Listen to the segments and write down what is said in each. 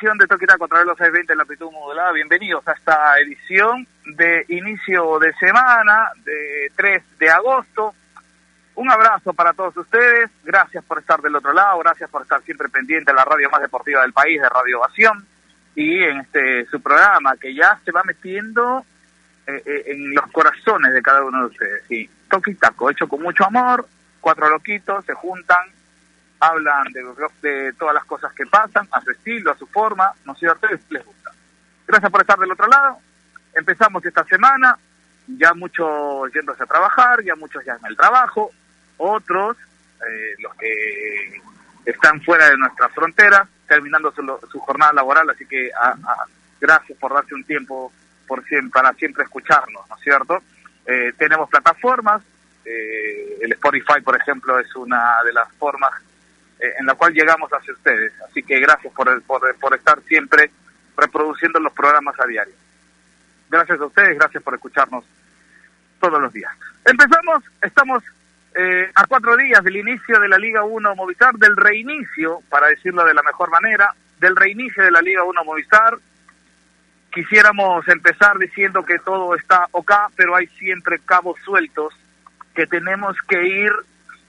de Toquitaco a través de los 620 en la amplitud modulada. Bienvenidos a esta edición de inicio de semana, de 3 de agosto. Un abrazo para todos ustedes. Gracias por estar del otro lado. Gracias por estar siempre pendiente de la radio más deportiva del país, de Radio Ovación. Y en este su programa que ya se va metiendo eh, eh, en los corazones de cada uno de ustedes. Toquitaco, hecho con mucho amor. Cuatro loquitos se juntan hablan de, todas las cosas que pasan, a su estilo, a su forma, ¿no es cierto? Les, gusta. Gracias por estar del otro lado. Empezamos esta semana, ya muchos yéndose a trabajar, ya muchos ya en el trabajo, otros, eh, los que están fuera de nuestras fronteras, terminando su, su jornada laboral, así que a, gracias por darse un tiempo por siempre, para siempre escucharnos, ¿no es cierto? Eh, tenemos plataformas, eh, el Spotify, por ejemplo, es una de las formas en la cual llegamos hacia ustedes. Así que gracias por, por, por estar siempre reproduciendo los programas a diario. Gracias a ustedes, gracias por escucharnos todos los días. Empezamos, estamos eh, a cuatro días del inicio de la Liga 1 Movistar, del reinicio, para decirlo de la mejor manera, del reinicio de la Liga 1 Movistar. Quisiéramos empezar diciendo que todo está ok, pero hay siempre cabos sueltos que tenemos que ir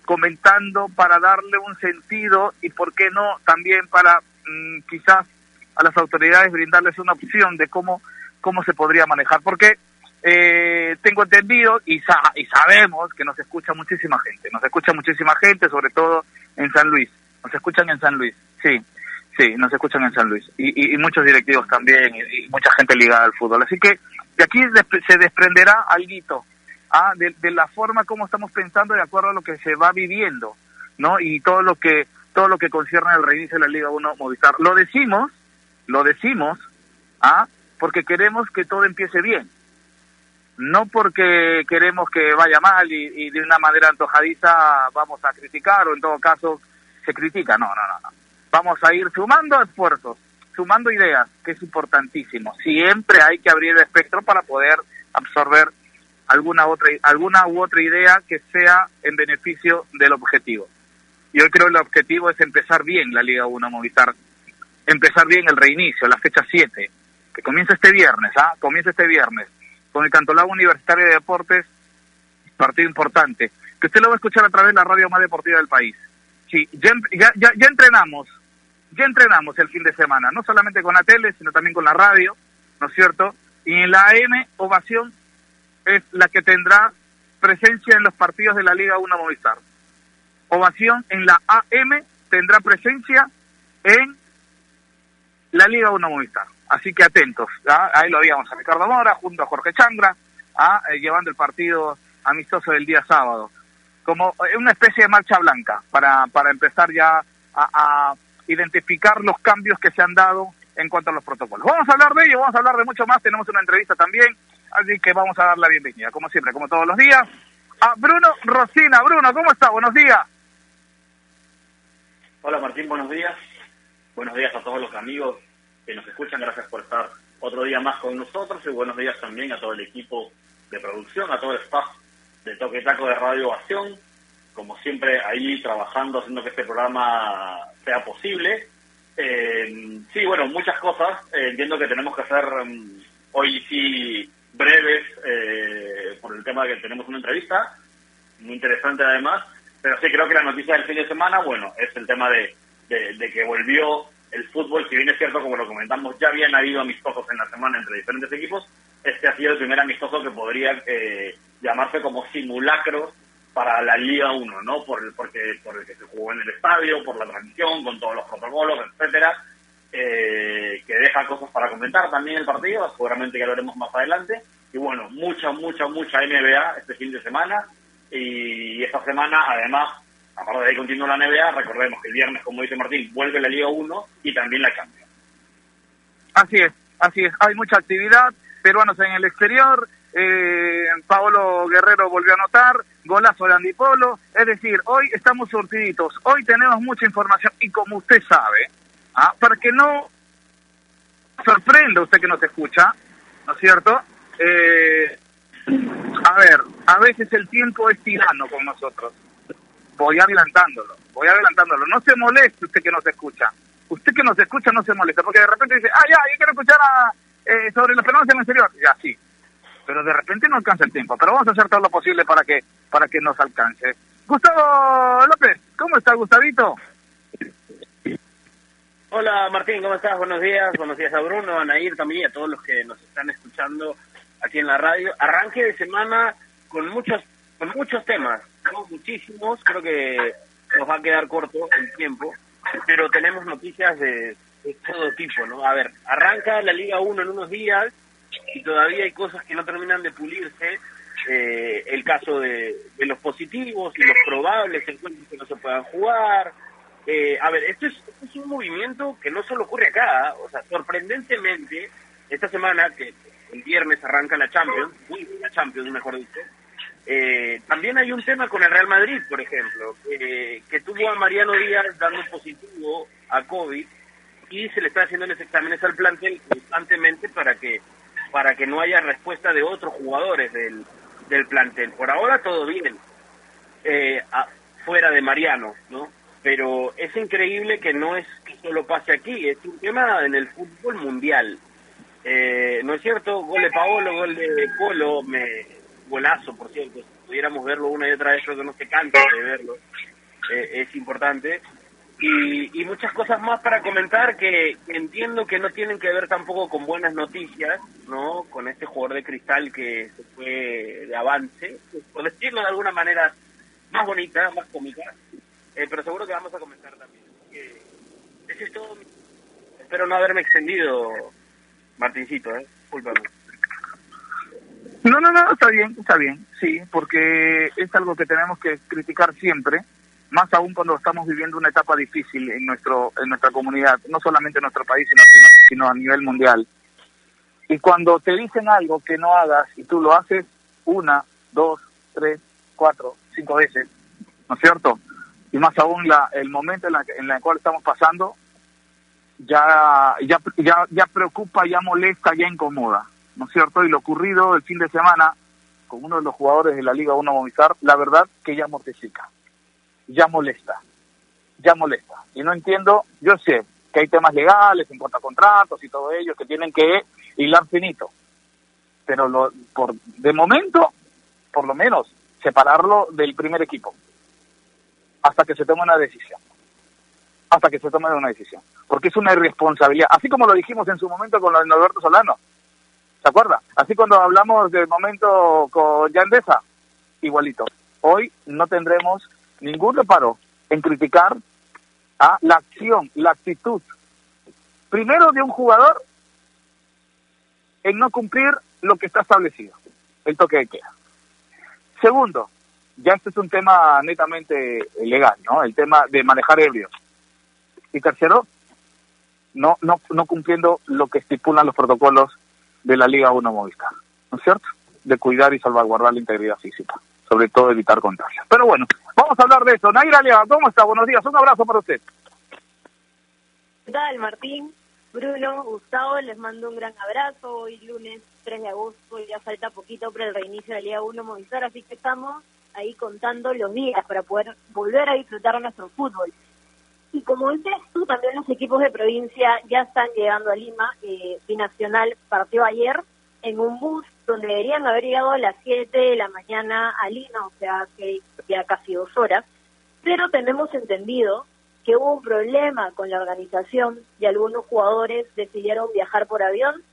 comentando para darle un sentido y, por qué no, también para mmm, quizás a las autoridades brindarles una opción de cómo, cómo se podría manejar. Porque eh, tengo entendido y, sa y sabemos que nos escucha muchísima gente, nos escucha muchísima gente, sobre todo en San Luis. Nos escuchan en San Luis, sí, sí, nos escuchan en San Luis. Y muchos directivos también y, y, mucha gente ligada al fútbol. Así que de aquí se desprenderá algo ah, de, la forma como estamos pensando de acuerdo a lo que se va viviendo, ¿no? Y todo lo que todo lo que concierne al reinicio de la Liga 1 Movistar. Lo decimos, lo decimos, ah, porque queremos que todo empiece bien. No porque queremos que vaya mal y, y de una manera antojadiza vamos a criticar o en todo caso se critica. No, no, no, no. Vamos a ir sumando esfuerzos, sumando ideas, que es importantísimo. Siempre hay que abrir el espectro para poder absorber alguna otra alguna u otra idea que sea en beneficio del objetivo. Y hoy creo que el objetivo es empezar bien la Liga 1 Movistar, empezar bien el reinicio, la fecha 7, que comienza este viernes, ¿ah? Comienza este viernes con el Cantolao Universitario de Deportes, partido importante, que usted lo va a escuchar a través de la radio más deportiva del país. Sí, ya, ya, ya, ya entrenamos, ya entrenamos el fin de semana, no solamente con la tele, sino también con la radio, ¿no es cierto? Y en la AM, Ovación es la que tendrá presencia en los partidos de la Liga 1 Movistar. Ovación en la AM tendrá presencia en la Liga 1 Movistar. Así que atentos. ¿ah? Ahí lo habíamos a Ricardo Mora junto a Jorge Changra, ¿ah? eh, llevando el partido amistoso del día sábado. Como una especie de marcha blanca para, para empezar ya a, a identificar los cambios que se han dado en cuanto a los protocolos. Vamos a hablar de ello, vamos a hablar de mucho más. Tenemos una entrevista también Así que vamos a dar la bienvenida, como siempre, como todos los días, a Bruno Rosina. Bruno, ¿cómo está? Buenos días. Hola Martín, buenos días. Buenos días a todos los amigos que nos escuchan. Gracias por estar otro día más con nosotros y buenos días también a todo el equipo de producción, a todo el staff de Toque Taco de Radio Ovación. Como siempre, ahí trabajando, haciendo que este programa sea posible. Eh, sí, bueno, muchas cosas. Eh, entiendo que tenemos que hacer um, hoy sí tema que tenemos una entrevista, muy interesante además, pero sí creo que la noticia del fin de semana, bueno, es el tema de, de, de que volvió el fútbol, si bien es cierto, como lo comentamos, ya habían habido amistosos en la semana entre diferentes equipos, este ha sido el primer amistoso que podría eh, llamarse como simulacro para la Liga 1, ¿no? Por el, porque, por el que se jugó en el estadio, por la transmisión, con todos los protocolos, etcétera eh, que deja cosas para comentar también el partido, seguramente que lo haremos más adelante. Y bueno, mucha, mucha, mucha NBA este fin de semana. Y esta semana, además, aparte de ahí continúa la NBA, recordemos que el viernes, como dice Martín, vuelve la Liga 1 y también la Champions. Así es, así es. Hay mucha actividad, peruanos en el exterior. Eh, Paolo Guerrero volvió a anotar, golazo de Andipolo. Es decir, hoy estamos surtiditos, hoy tenemos mucha información y como usted sabe, ¿ah? para que no sorprenda usted que nos escucha, ¿no es cierto? Eh, ver, a veces el tiempo es tirano con nosotros. Voy adelantándolo, voy adelantándolo. No se moleste usted que nos escucha. Usted que nos escucha no se molesta, porque de repente dice, ah, ya, yo quiero escuchar a, eh, sobre los fenómenos en el exterior. Ya, sí. Pero de repente no alcanza el tiempo. Pero vamos a hacer todo lo posible para que, para que nos alcance. Gustavo López, ¿cómo está Gustavito? Hola Martín, ¿cómo estás? Buenos días, buenos días a Bruno, a Nair también y a todos los que nos están escuchando aquí en la radio. Arranque de semana con muchos con muchos temas, tenemos muchísimos, creo que nos va a quedar corto el tiempo, pero tenemos noticias de, todo tipo, ¿no? A ver, arranca la Liga 1 en unos días y todavía hay cosas que no terminan de pulirse. Eh, el caso de, de los positivos y los probables encuentros que no se puedan jugar, eh, a ver, esto es, es, un movimiento que no solo ocurre acá, o sea, sorprendentemente, esta semana, que el viernes arranca la Champions, la Champions, mejor dicho, eh, también hay un tema con el Real Madrid, por ejemplo, que tuvo a Mariano Díaz dando positivo a COVID y se le está haciendo los exámenes al plantel constantemente para que para que no haya respuesta de otros jugadores del, del plantel. Por ahora todo bien, eh, fuera de Mariano, ¿no? pero es increíble que no es que solo pase aquí, es un tema en el fútbol mundial. Eh, ¿No es cierto? Gol de Paolo, gol de Polo, me, golazo, por cierto, si pudiéramos verlo una y otra vez, yo que no se cansa de verlo, eh, es importante. Y, y, muchas cosas más para comentar que entiendo que no tienen que ver tampoco con buenas noticias, ¿no? Con este jugador de cristal que se fue de avance, por decirlo de alguna manera más bonita, más cómica, eh, pero seguro que vamos a comentar también. ese es todo. Espero no haberme extendido, Martincito, ¿eh? Discúlpame. No, no, no, está bien, está bien, sí, porque es algo que tenemos que criticar siempre, más aún cuando estamos viviendo una etapa difícil en nuestro en nuestra comunidad, no solamente en nuestro país, sino, sino a nivel mundial. Y cuando te dicen algo que no hagas y tú lo haces una, dos, tres, cuatro, cinco veces, ¿no es cierto? y más aún la, el momento en, la, en el cual estamos pasando, ya, ya, ya, ya preocupa, ya molesta, ya incomoda, ¿no es cierto? Y lo ocurrido el fin de semana con uno de los jugadores de la Liga 1 Movistar, la verdad que ya mortifica, ya molesta, ya molesta. Y no entiendo, yo sé que hay temas legales en cuanto contratos y todo ello que tienen que hilar finito, pero lo, por de momento, por lo menos, separarlo del primer equipo hasta que se tome una decisión. Hasta que se tome una decisión. Porque es una irresponsabilidad. Así como lo dijimos en su momento con Norberto Solano. ¿Se acuerda? Así cuando hablamos del momento con Yandesa, igualito. Hoy no tendremos ningún reparo en criticar a la acción, la actitud, primero de un jugador en no cumplir lo que está establecido, el toque de queda. Segundo, ya este es un tema netamente legal, ¿no? El tema de manejar ebrios. Y tercero, no, no, no cumpliendo lo que estipulan los protocolos de la Liga 1 Movistar, ¿no es cierto? De cuidar y salvaguardar la integridad física, sobre todo evitar contagios. Pero bueno, vamos a hablar de eso. Naira Lea, ¿cómo está? Buenos días, un abrazo para usted. ¿Qué tal, Martín? Bruno, Gustavo, les mando un gran abrazo. Hoy lunes 3 de agosto ya falta poquito para el reinicio de la Liga 1 Movistar, así que estamos ahí contando los días para poder volver a disfrutar nuestro fútbol. Y como dices tú, también los equipos de provincia ya están llegando a Lima. Eh, Binacional partió ayer en un bus donde deberían haber llegado a las 7 de la mañana a Lima, o sea, que ya casi dos horas. Pero tenemos entendido que hubo un problema con la organización y algunos jugadores decidieron viajar por avión,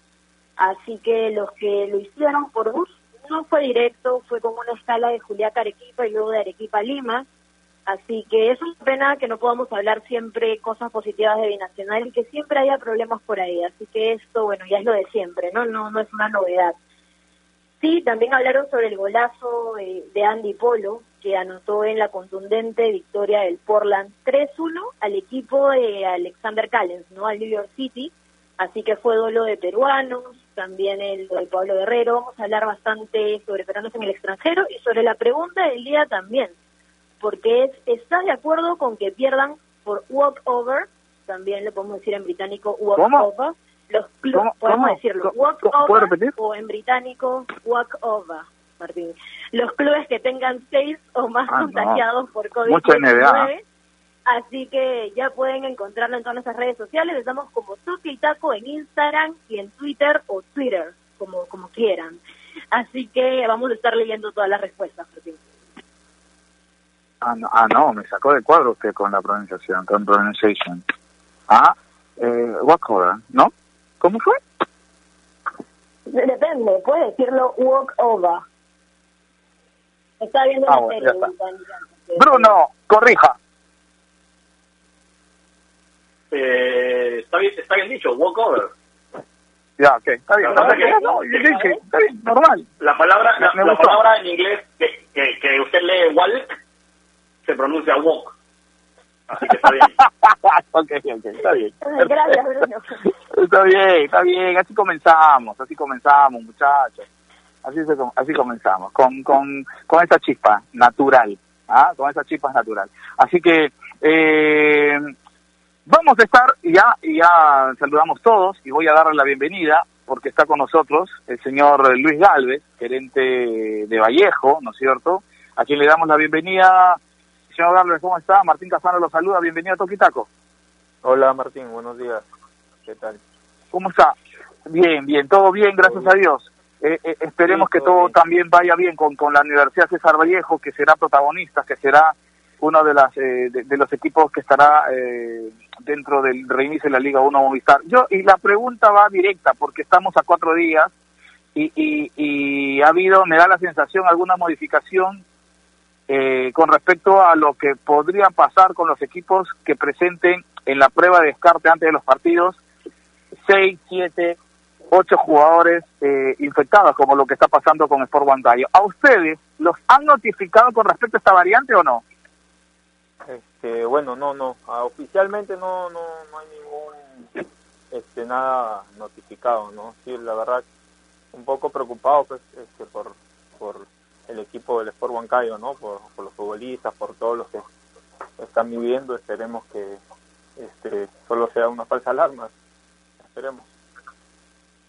así que los que lo hicieron por bus no fue directo, fue como una escala de Juliaca Arequipa y luego de Arequipa Lima. Así que es una pena que no podamos hablar siempre cosas positivas de Binacional y que siempre haya problemas por ahí. Así que esto, bueno, ya es lo de siempre, ¿no? No, no es una novedad. Sí, también hablaron sobre el golazo de Andy Polo, que anotó en la contundente victoria del Portland 3-1 al equipo de Alexander Callens, ¿no? Al New York City. Así que fue dolo de peruanos, también el de Pablo Guerrero. Vamos a hablar bastante sobre peruanos en el extranjero y sobre la pregunta del día también, porque es, ¿estás de acuerdo con que pierdan por walk-over? También le podemos decir en británico walk-over. Los clubes, podemos decirlo, walk-over o en británico walk-over. Martín. Los clubes que tengan seis o más Ah, no. contagiados por Mucho NBA. COVID-19. Así que ya pueden encontrarlo en todas nuestras redes sociales. Estamos como Toque y Taco en Instagram y en Twitter o Twitter, como, como quieran. Así que vamos a estar leyendo todas las respuestas, Martín. Ah no, ah, no, me sacó de cuadro usted con la pronunciación, con pronunciation. Ah, eh, walkover, ¿no? ¿Cómo fue? Depende, puede decirlo walk over. Está viendo Ah, la bueno, serie ya está. británica. Bruno, corrija. Eh, está, bien, está bien dicho, walkover. Ya, ok, está bien. La No, que- no, yo dije, está bien, normal. La palabra, la, la palabra en inglés que, que, que usted lee walk se pronuncia walk. Así que está bien. ok, ok, está bien. Gracias, Bruno. Está bien, está bien, así comenzamos, así comenzamos, muchachos. Así, se, com- así comenzamos, con, con, con esa chispa natural, ¿ah? con esa chispa natural. Así que eh, vamos a estar, ya, ya saludamos todos y voy a darle la bienvenida porque está con nosotros el señor Luis Galvez, gerente de Vallejo, ¿no es cierto? A quien le damos la bienvenida. Señor Galvez, ¿cómo está? Martín Casano lo saluda, bienvenido a Toquitaco. Hola Martín, buenos días. ¿Qué tal? ¿Cómo está? Bien, bien, todo bien, gracias Todo a Dios. Eh, eh, esperemos Sí, que todo bien. también vaya bien con, con la Universidad César Vallejo, que será protagonista, que será uno de, las, eh, de, de los equipos que estará eh, dentro del reinicio de la Liga 1 Movistar. Yo Y la pregunta va directa, porque estamos a cuatro días y, y, y ha habido, me da la sensación, alguna modificación eh, con respecto a lo que podría pasar con los equipos que presenten en la prueba de descarte antes de los partidos seis, siete, ocho jugadores eh, infectados, como lo que está pasando con Sport Huancayo. ¿A ustedes los han notificado con respecto a esta variante o no? Este, bueno, no, no, ah, oficialmente no, no, no hay ningún, este, nada notificado, ¿no? Sí, la verdad, un poco preocupado, pues, este, por, por el equipo del Sport Huancayo, ¿no? Por, por los futbolistas, por todos los que están viviendo, esperemos que, este, solo sea una falsa alarma, esperemos.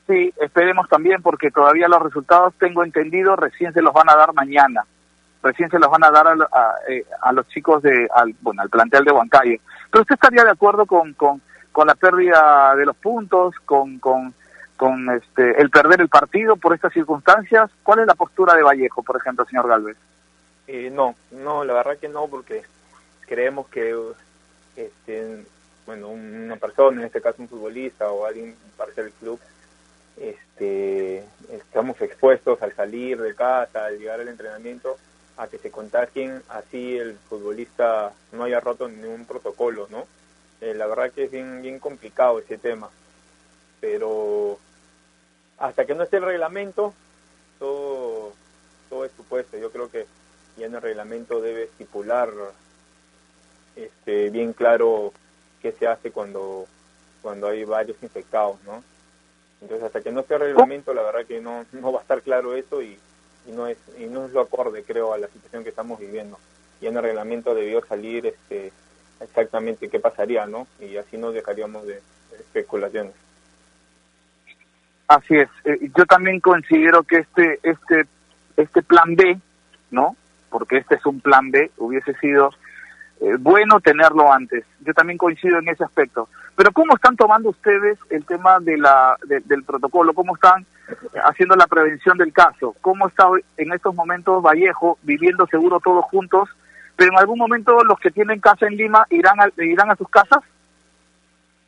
Sí, esperemos también porque todavía los resultados, tengo entendido, recién se los van a dar mañana. Recién se los van a dar a, a, eh, a los chicos de, al, bueno, al plantel de Huancayo. Pero usted estaría de acuerdo con, con, con la pérdida de los puntos, con, con, con este, el perder el partido por estas circunstancias. ¿Cuál es la postura de Vallejo, por ejemplo, señor Galvez? Eh, no, no, la verdad que no, porque creemos que este, bueno, un- una persona, en este caso un futbolista o alguien parte del club, este, estamos expuestos al salir de casa, al llegar al entrenamiento, a que se contagien, así el futbolista no haya roto ningún protocolo, ¿no? Eh, la verdad que es bien, bien complicado ese tema, pero hasta que no esté el reglamento, todo, todo es supuesto. Yo creo que ya en el reglamento debe estipular este, bien claro qué se hace cuando, cuando hay varios infectados, ¿no? Entonces, hasta que no esté el reglamento, la verdad que no, no va a estar claro eso y, no es y no es lo acorde, creo, a la situación que estamos viviendo. Y en el reglamento debió salir este exactamente qué pasaría, ¿no? Y así nos dejaríamos de, de especulaciones. Así es. Eh, yo también considero que este, este, este plan B, ¿no? Porque este es un plan B, hubiese sido eh, bueno tenerlo antes. Yo también coincido en ese aspecto. Pero ¿cómo están tomando ustedes el tema de la, de- del protocolo? ¿Cómo están haciendo la prevención del caso? ¿Cómo está en estos momentos Vallejo viviendo seguro todos juntos? Pero en algún momento los que tienen casa en Lima irán a, irán a sus casas.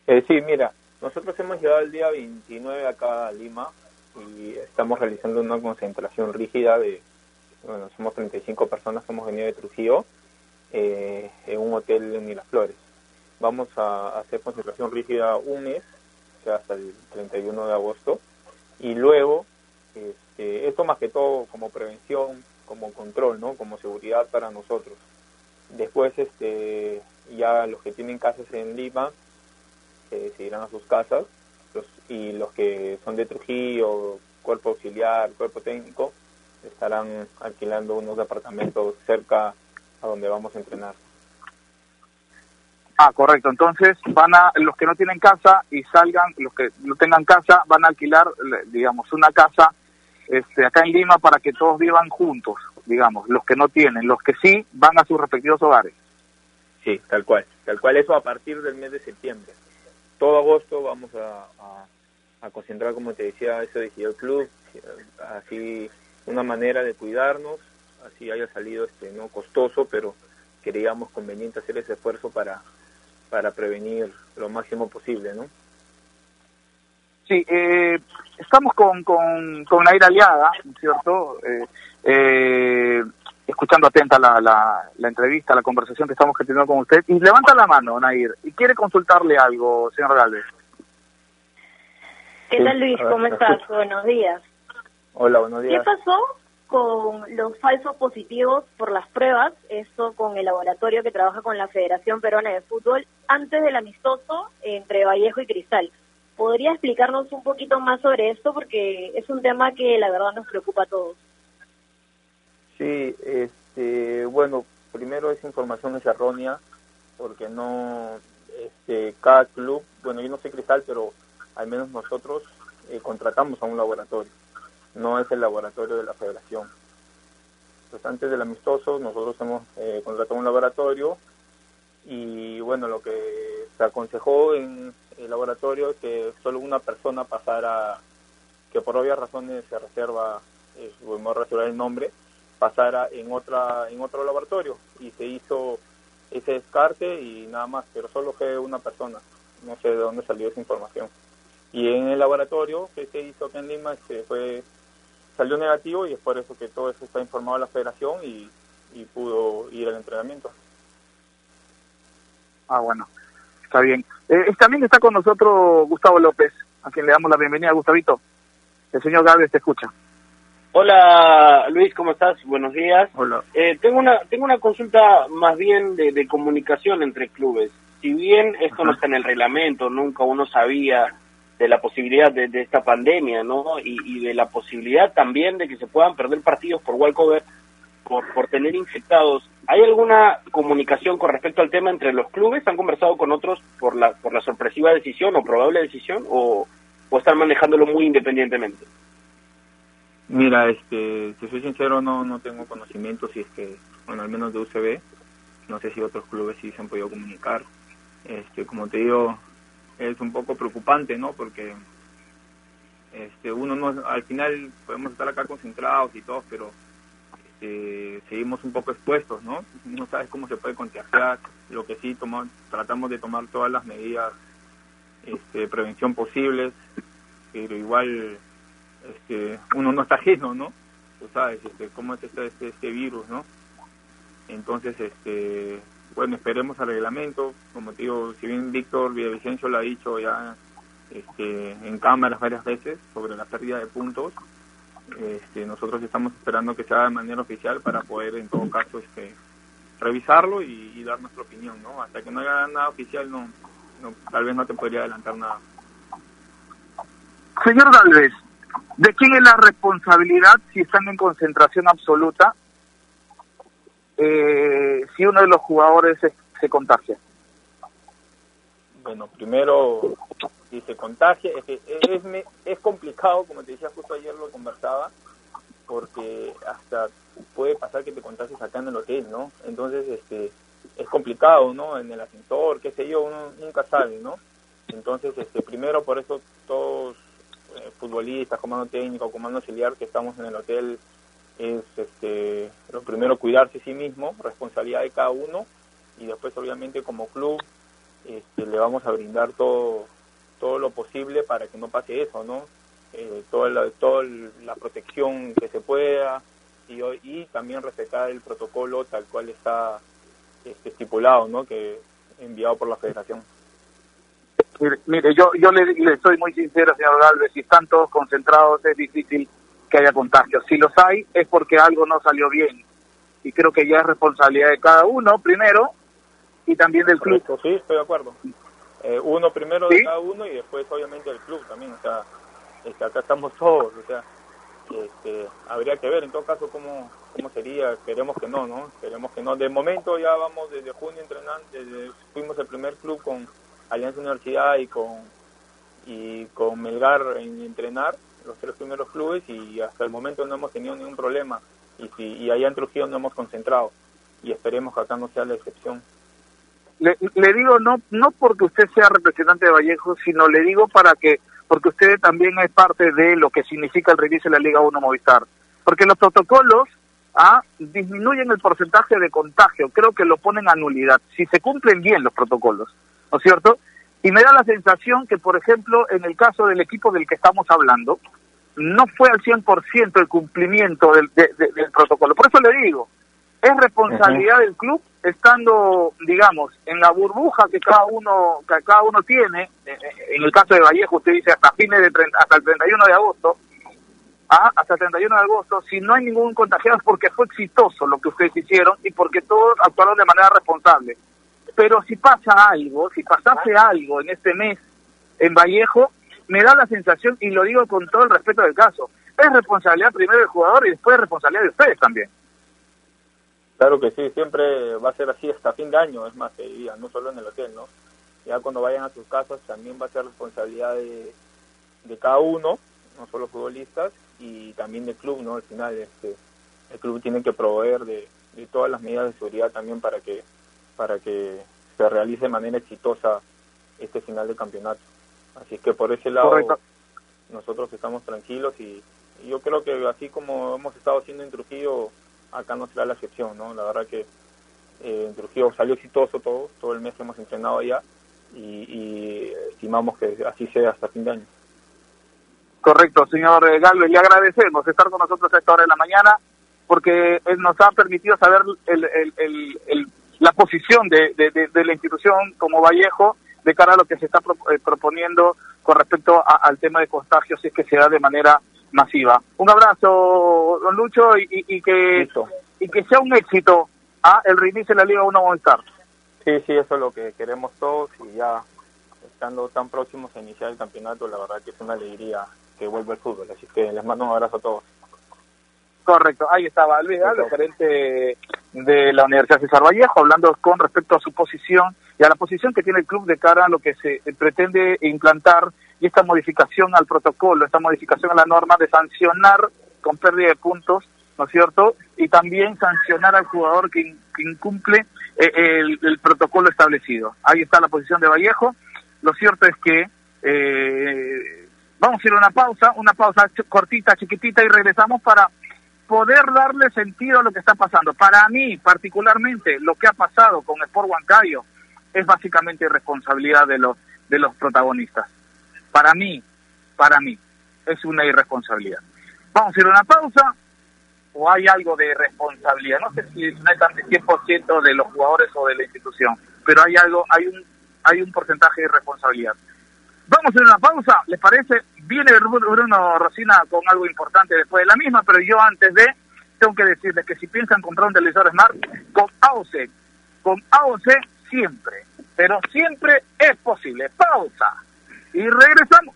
Eh, sí, mira, nosotros hemos llegado el día 29 acá a Lima y estamos realizando una concentración rígida de, bueno, somos 35 personas que hemos venido de Trujillo eh, en un hotel en Miraflores. Vamos a hacer concentración rígida un mes, o sea, hasta el 31 de agosto, y luego, este, esto más que todo como prevención, como control, ¿no? Como seguridad para nosotros. Después, este, ya los que tienen casas en Lima, eh, se irán a sus casas los, y los que son de Trujillo, cuerpo auxiliar, cuerpo técnico, estarán alquilando unos departamentos cerca a donde vamos a entrenar. Ah, correcto. Entonces van a los que no tienen casa y salgan, los que no tengan casa van a alquilar, digamos, una casa este, acá en Lima para que todos vivan juntos, digamos, los que no tienen, los que sí van a sus respectivos hogares. Sí, tal cual, tal cual, eso a partir del mes de septiembre. Todo agosto vamos a, concentrar, como te decía, eso decidió el club, así una manera de cuidarnos, así haya salido este no costoso, pero creíamos conveniente hacer ese esfuerzo para, para prevenir lo máximo posible, ¿no? Sí, eh, estamos con, con, con Nair Aliada, ¿cierto? Eh, eh, escuchando atenta la, la, entrevista, la conversación que estamos teniendo con usted. Y levanta la mano, Nair, y quiere consultarle algo, señor Galvez. ¿Qué tal, Luis? ¿Cómo estás? Buenos días. Hola, buenos días. ¿Qué pasó con los falsos positivos por las pruebas? Esto con el laboratorio que trabaja con la Federación Peruana de Fútbol antes del amistoso entre Vallejo y Cristal. ¿Podría explicarnos un poquito más sobre esto? Porque es un tema que la verdad nos preocupa a todos. Sí, este, bueno, primero esa información es errónea porque no, este, cada club, bueno, yo no sé Cristal, pero al menos nosotros eh, contratamos a un laboratorio, no es el laboratorio de la federación. Pues antes del amistoso nosotros hemos eh, contratado un laboratorio y bueno, lo que se aconsejó en el laboratorio es que solo una persona pasara, que por obvias razones se reserva, eh, a reservar el nombre, pasara en otra en otro laboratorio y se hizo ese descarte y nada más, pero solo fue una persona, no sé de dónde salió esa información. Y en el laboratorio que se hizo aquí en Lima se fue salió negativo y es por eso que todo eso está informado a la federación y, y pudo ir al entrenamiento. Ah, bueno, está bien. Eh, también está con nosotros Gustavo López, a quien le damos la bienvenida, Gustavito. El señor Gávez te escucha. Hola Luis, ¿cómo estás? Buenos días. Hola. Eh, tengo una tengo una consulta más bien de, comunicación entre clubes. Si bien esto no está en el reglamento, nunca uno sabía de la posibilidad de, esta pandemia, ¿no? Y, y, de la posibilidad también de que se puedan perder partidos por walkover por, por tener infectados. ¿Hay alguna comunicación con respecto al tema entre los clubes? ¿Han conversado con otros por la, por la sorpresiva decisión o probable decisión o, o están manejándolo muy independientemente? Mira, este, si soy sincero, no, no tengo conocimiento si es que, bueno, al menos de UCB, no sé si otros clubes sí se han podido comunicar. Este, como te digo, es un poco preocupante, ¿no? Porque este, uno no, al final podemos estar acá concentrados y todo, pero este, seguimos un poco expuestos, ¿no? No sabes cómo se puede contagiar, lo que sí tomamos, tratamos de tomar todas las medidas este, de prevención posibles, pero igual este, uno no está ajeno, ¿no? Tú sabes este, cómo es este, este, este virus, ¿no? Entonces, este, bueno, esperemos al reglamento, como te digo, si bien Víctor Villavicencio lo ha dicho ya este, en cámaras varias veces sobre la pérdida de puntos, este, nosotros estamos esperando que sea de manera oficial para poder en todo caso este, revisarlo y, dar nuestra opinión, ¿no? Hasta que no haya nada oficial no, tal vez no te podría adelantar nada. Señor Galvez, ¿de quién es la responsabilidad si están en concentración absoluta eh, si uno de los jugadores se, se contagia? Bueno, primero si se contagia, es, es, es complicado, como te decía justo ayer lo conversaba, porque hasta puede pasar que te contagies acá en el hotel, ¿no? Entonces, este, es complicado, ¿no? En el ascensor, qué sé yo, uno nunca sabe, ¿no? Entonces, este, primero por eso todos eh, futbolistas, comando técnico, comando auxiliar que estamos en el hotel es, este, lo primero cuidarse a sí mismo, responsabilidad de cada uno y después obviamente como club este, le vamos a brindar todo todo lo posible para que no pase eso, ¿no? Eh, toda, la, toda la protección que se pueda y, y también respetar el protocolo tal cual está este, estipulado, ¿no? Que enviado por la Federación. Mire, yo, yo le, le soy muy sincero, señor Galvez, si están todos concentrados es difícil que haya contagios. Si los hay es porque algo no salió bien. Y creo que ya es responsabilidad de cada uno, primero, y también del club. Sí, estoy de acuerdo. Eh, uno primero de cada uno y después obviamente el club también, o sea, acá estamos todos, o sea, este, habría que ver en todo caso cómo, cómo sería, esperemos que no, ¿no? Esperemos que no. De momento ya vamos desde junio entrenando, desde, fuimos el primer club con Alianza Universidad y con y con Melgar en entrenar, los tres primeros clubes y hasta el momento no hemos tenido ningún problema. Y, si, y allá en Trujillo no hemos concentrado y esperemos que acá no sea la excepción. Le, le digo no no porque usted sea representante de Vallejo, sino le digo para que porque usted también es parte de lo que significa el reinicio de la Liga 1 Movistar. Porque los protocolos ¿ah? disminuyen el porcentaje de contagio, creo que lo ponen a nulidad, si se cumplen bien los protocolos, ¿no es cierto? Y me da la sensación que, por ejemplo, en el caso del equipo del que estamos hablando, no fue al 100% el cumplimiento del, del protocolo. Por eso le digo, es responsabilidad del club estando, digamos, en la burbuja que cada uno que cada uno tiene. Eh, eh, en el caso de Vallejo, usted dice hasta fines de hasta el 31 de agosto, ¿ah? hasta el 31 de agosto, si no hay ningún contagiado es porque fue exitoso lo que ustedes hicieron y porque todos actuaron de manera responsable. Pero si pasa algo, si pasase algo en este mes en Vallejo, me da la sensación, y lo digo con todo el respeto del caso, es responsabilidad primero del jugador y después responsabilidad de ustedes también. Claro que sí, siempre va a ser así hasta fin de año, es más, día, no solo en el hotel, ¿no? Ya cuando vayan a sus casas también va a ser responsabilidad de, de cada uno, no solo futbolistas, y también del club, ¿no? Al final, este, el club tiene que proveer de, de todas las medidas de seguridad también para que para que se realice de manera exitosa este final de campeonato. Así que por ese lado nosotros estamos tranquilos y, yo creo que así como hemos estado haciendo en Trujillo, acá no será la excepción, ¿no? La verdad que eh, en Trujillo salió exitoso todo, todo el mes que hemos entrenado allá y, estimamos que así sea hasta fin de año. Correcto, señor Galvez, le agradecemos estar con nosotros a esta hora de la mañana porque él nos ha permitido saber el, el la posición de, de, la institución como Vallejo de cara a lo que se está eh, proponiendo con respecto al tema de contagios si es que se da de manera masiva. Un abrazo, don Lucho, y, y, que y que sea un éxito ¿ah? el reinicio de la Liga 1 Movistar. Sí, sí, eso es lo que queremos todos y ya estando tan próximos a iniciar el campeonato, la verdad que es una alegría que vuelva el fútbol. Así que les mando un abrazo a todos. Correcto, ahí estaba Luis el gerente de la Universidad César Vallejo, hablando con respecto a su posición y a la posición que tiene el club de cara a lo que se pretende implantar y esta modificación al protocolo, esta modificación a la norma de sancionar con pérdida de puntos, ¿no es cierto? Y también sancionar al jugador que, incumple eh, el, protocolo establecido. Ahí está la posición de Vallejo. Lo cierto es que eh, vamos a ir a una pausa, una pausa cortita, chiquitita y regresamos para poder darle sentido a lo que está pasando. Para mí, particularmente, lo que ha pasado con Sport Huancayo es básicamente irresponsabilidad de los, de los protagonistas. Para mí, para mí, es una irresponsabilidad. Vamos a ir a una pausa o hay algo de responsabilidad. No sé si no es tanto 100% de los jugadores o de la institución, pero hay algo, hay un, hay un porcentaje de irresponsabilidad. Vamos a una pausa, ¿les parece? Viene Bruno Rosina con algo importante después de la misma, pero yo antes de, tengo que decirles que si piensan comprar un televisor Smart, con AOC, con AOC siempre, pero siempre es posible. Pausa y regresamos.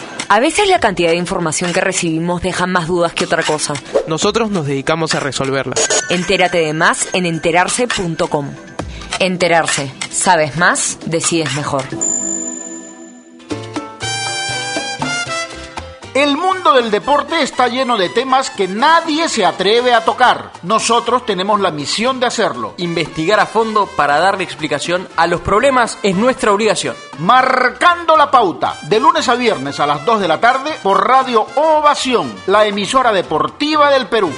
A veces la cantidad de información que recibimos deja más dudas que otra cosa. Nosotros nos dedicamos a resolverla. Entérate de más en enterarse.com. Enterarse. Sabes más, decides mejor. El mundo del deporte está lleno de temas que nadie se atreve a tocar. Nosotros tenemos la misión de hacerlo. Investigar a fondo para darle explicación a los problemas es nuestra obligación. Marcando la pauta, de lunes a viernes a las 2 de la tarde por Radio Ovación, la emisora deportiva del Perú.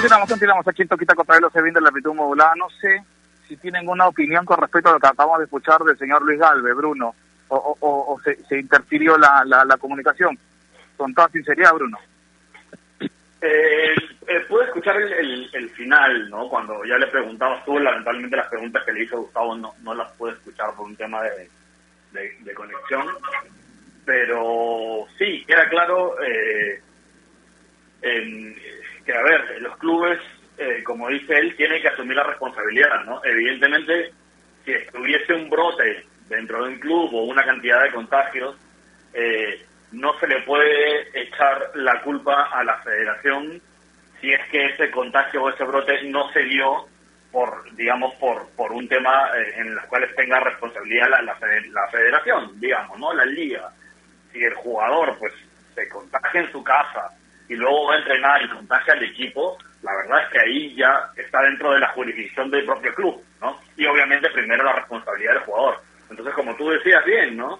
Continuamos, continuamos aquí en Toquita los se de la amplitud modulada. No sé si tienen una opinión con respecto a lo que acabamos de escuchar del señor Luis Galve, Bruno. o, se, se, interfirió la, la, comunicación. Con toda sinceridad, Bruno. Eh, eh, pude escuchar el, el, final, ¿no? Cuando ya le preguntabas tú, lamentablemente las preguntas que le hizo Gustavo no, no las pude escuchar por un tema de, de, conexión. Pero sí, queda claro eh, a ver, los clubes, eh, como dice él, tienen que asumir la responsabilidad, ¿no? Evidentemente, si estuviese un brote dentro de un club o una cantidad de contagios, eh, no se le puede echar la culpa a la federación si es que ese contagio o ese brote no se dio por, digamos, por, por un tema eh, en el cual tenga responsabilidad la, la, la, federación, digamos, ¿no? La liga. Si el jugador, pues, se contagia en su casa y luego va a entrenar y contagia al equipo, la verdad es que ahí ya está dentro de la jurisdicción del propio club, ¿no? Y obviamente primero la responsabilidad del jugador. Entonces, como tú decías bien, ¿no?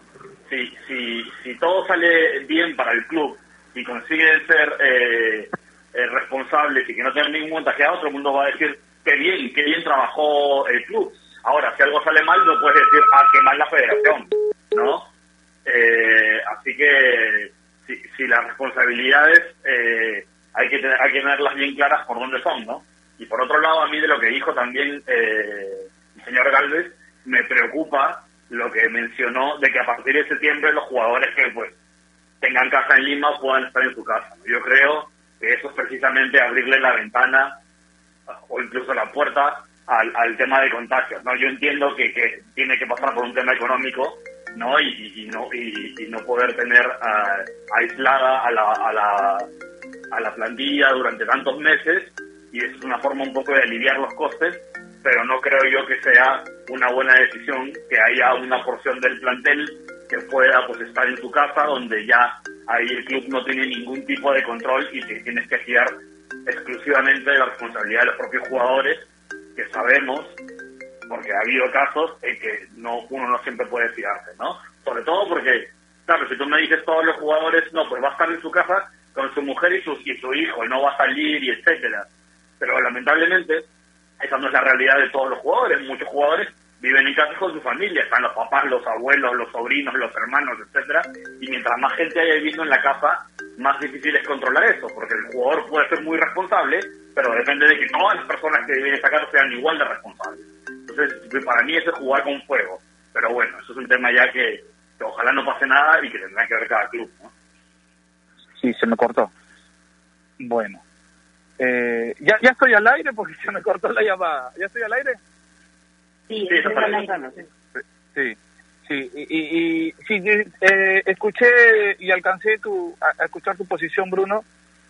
Si, si, si todo sale bien para el club y consiguen ser eh, eh, responsables y que no tengan ningún contagiado, otro mundo va a decir qué bien, qué bien trabajó el club. Ahora, si algo sale mal, no puedes decir, ah, qué mal la federación, ¿no? Eh, así que si, las responsabilidades eh, hay que tener, hay que tenerlas bien claras por dónde son, ¿no? Y por otro lado, a mí de lo que dijo también eh, el señor Galvez, me preocupa lo que mencionó de que a partir de septiembre los jugadores que pues tengan casa en Lima puedan estar en su casa. Yo creo que eso es precisamente abrirle la ventana o incluso la puerta al, al tema de contagios. ¿no? Yo entiendo que, que tiene que pasar por un tema económico no y, y no y, no poder tener uh, aislada a la, a la a la plantilla durante tantos meses y es una forma un poco de aliviar los costes pero no creo yo que sea una buena decisión que haya una porción del plantel que pueda pues estar en tu casa donde ya ahí el club no tiene ningún tipo de control y que tienes que fiar exclusivamente de la responsabilidad de los propios jugadores que sabemos porque ha habido casos en que no uno no siempre puede fiarse, ¿no? Sobre todo porque, claro, si tú me dices todos los jugadores, no, pues va a estar en su casa con su mujer y su, y su hijo, y no va a salir y etcétera. Pero lamentablemente, esa no es la realidad de todos los jugadores. Muchos jugadores viven en casa con su familia, están los papás, los abuelos, los sobrinos, los hermanos, etcétera, y mientras más gente haya viviendo en la casa, más difícil es controlar eso, porque el jugador puede ser muy responsable, pero depende de que todas las personas que viven en esa casa sean igual de responsables. Entonces, para mí eso es jugar con fuego. Pero bueno, eso es un tema ya que, ojalá no pase nada y que tendrá que ver cada club, ¿no? Sí, se me cortó. Bueno. Eh, ¿ya, ¿Ya estoy al aire? Porque se me cortó la llamada. ¿Ya estoy al aire? Sí, Sí, aire. Sí, sí. Y, y, y sí, eh, escuché y alcancé tu, a, a escuchar tu posición, Bruno,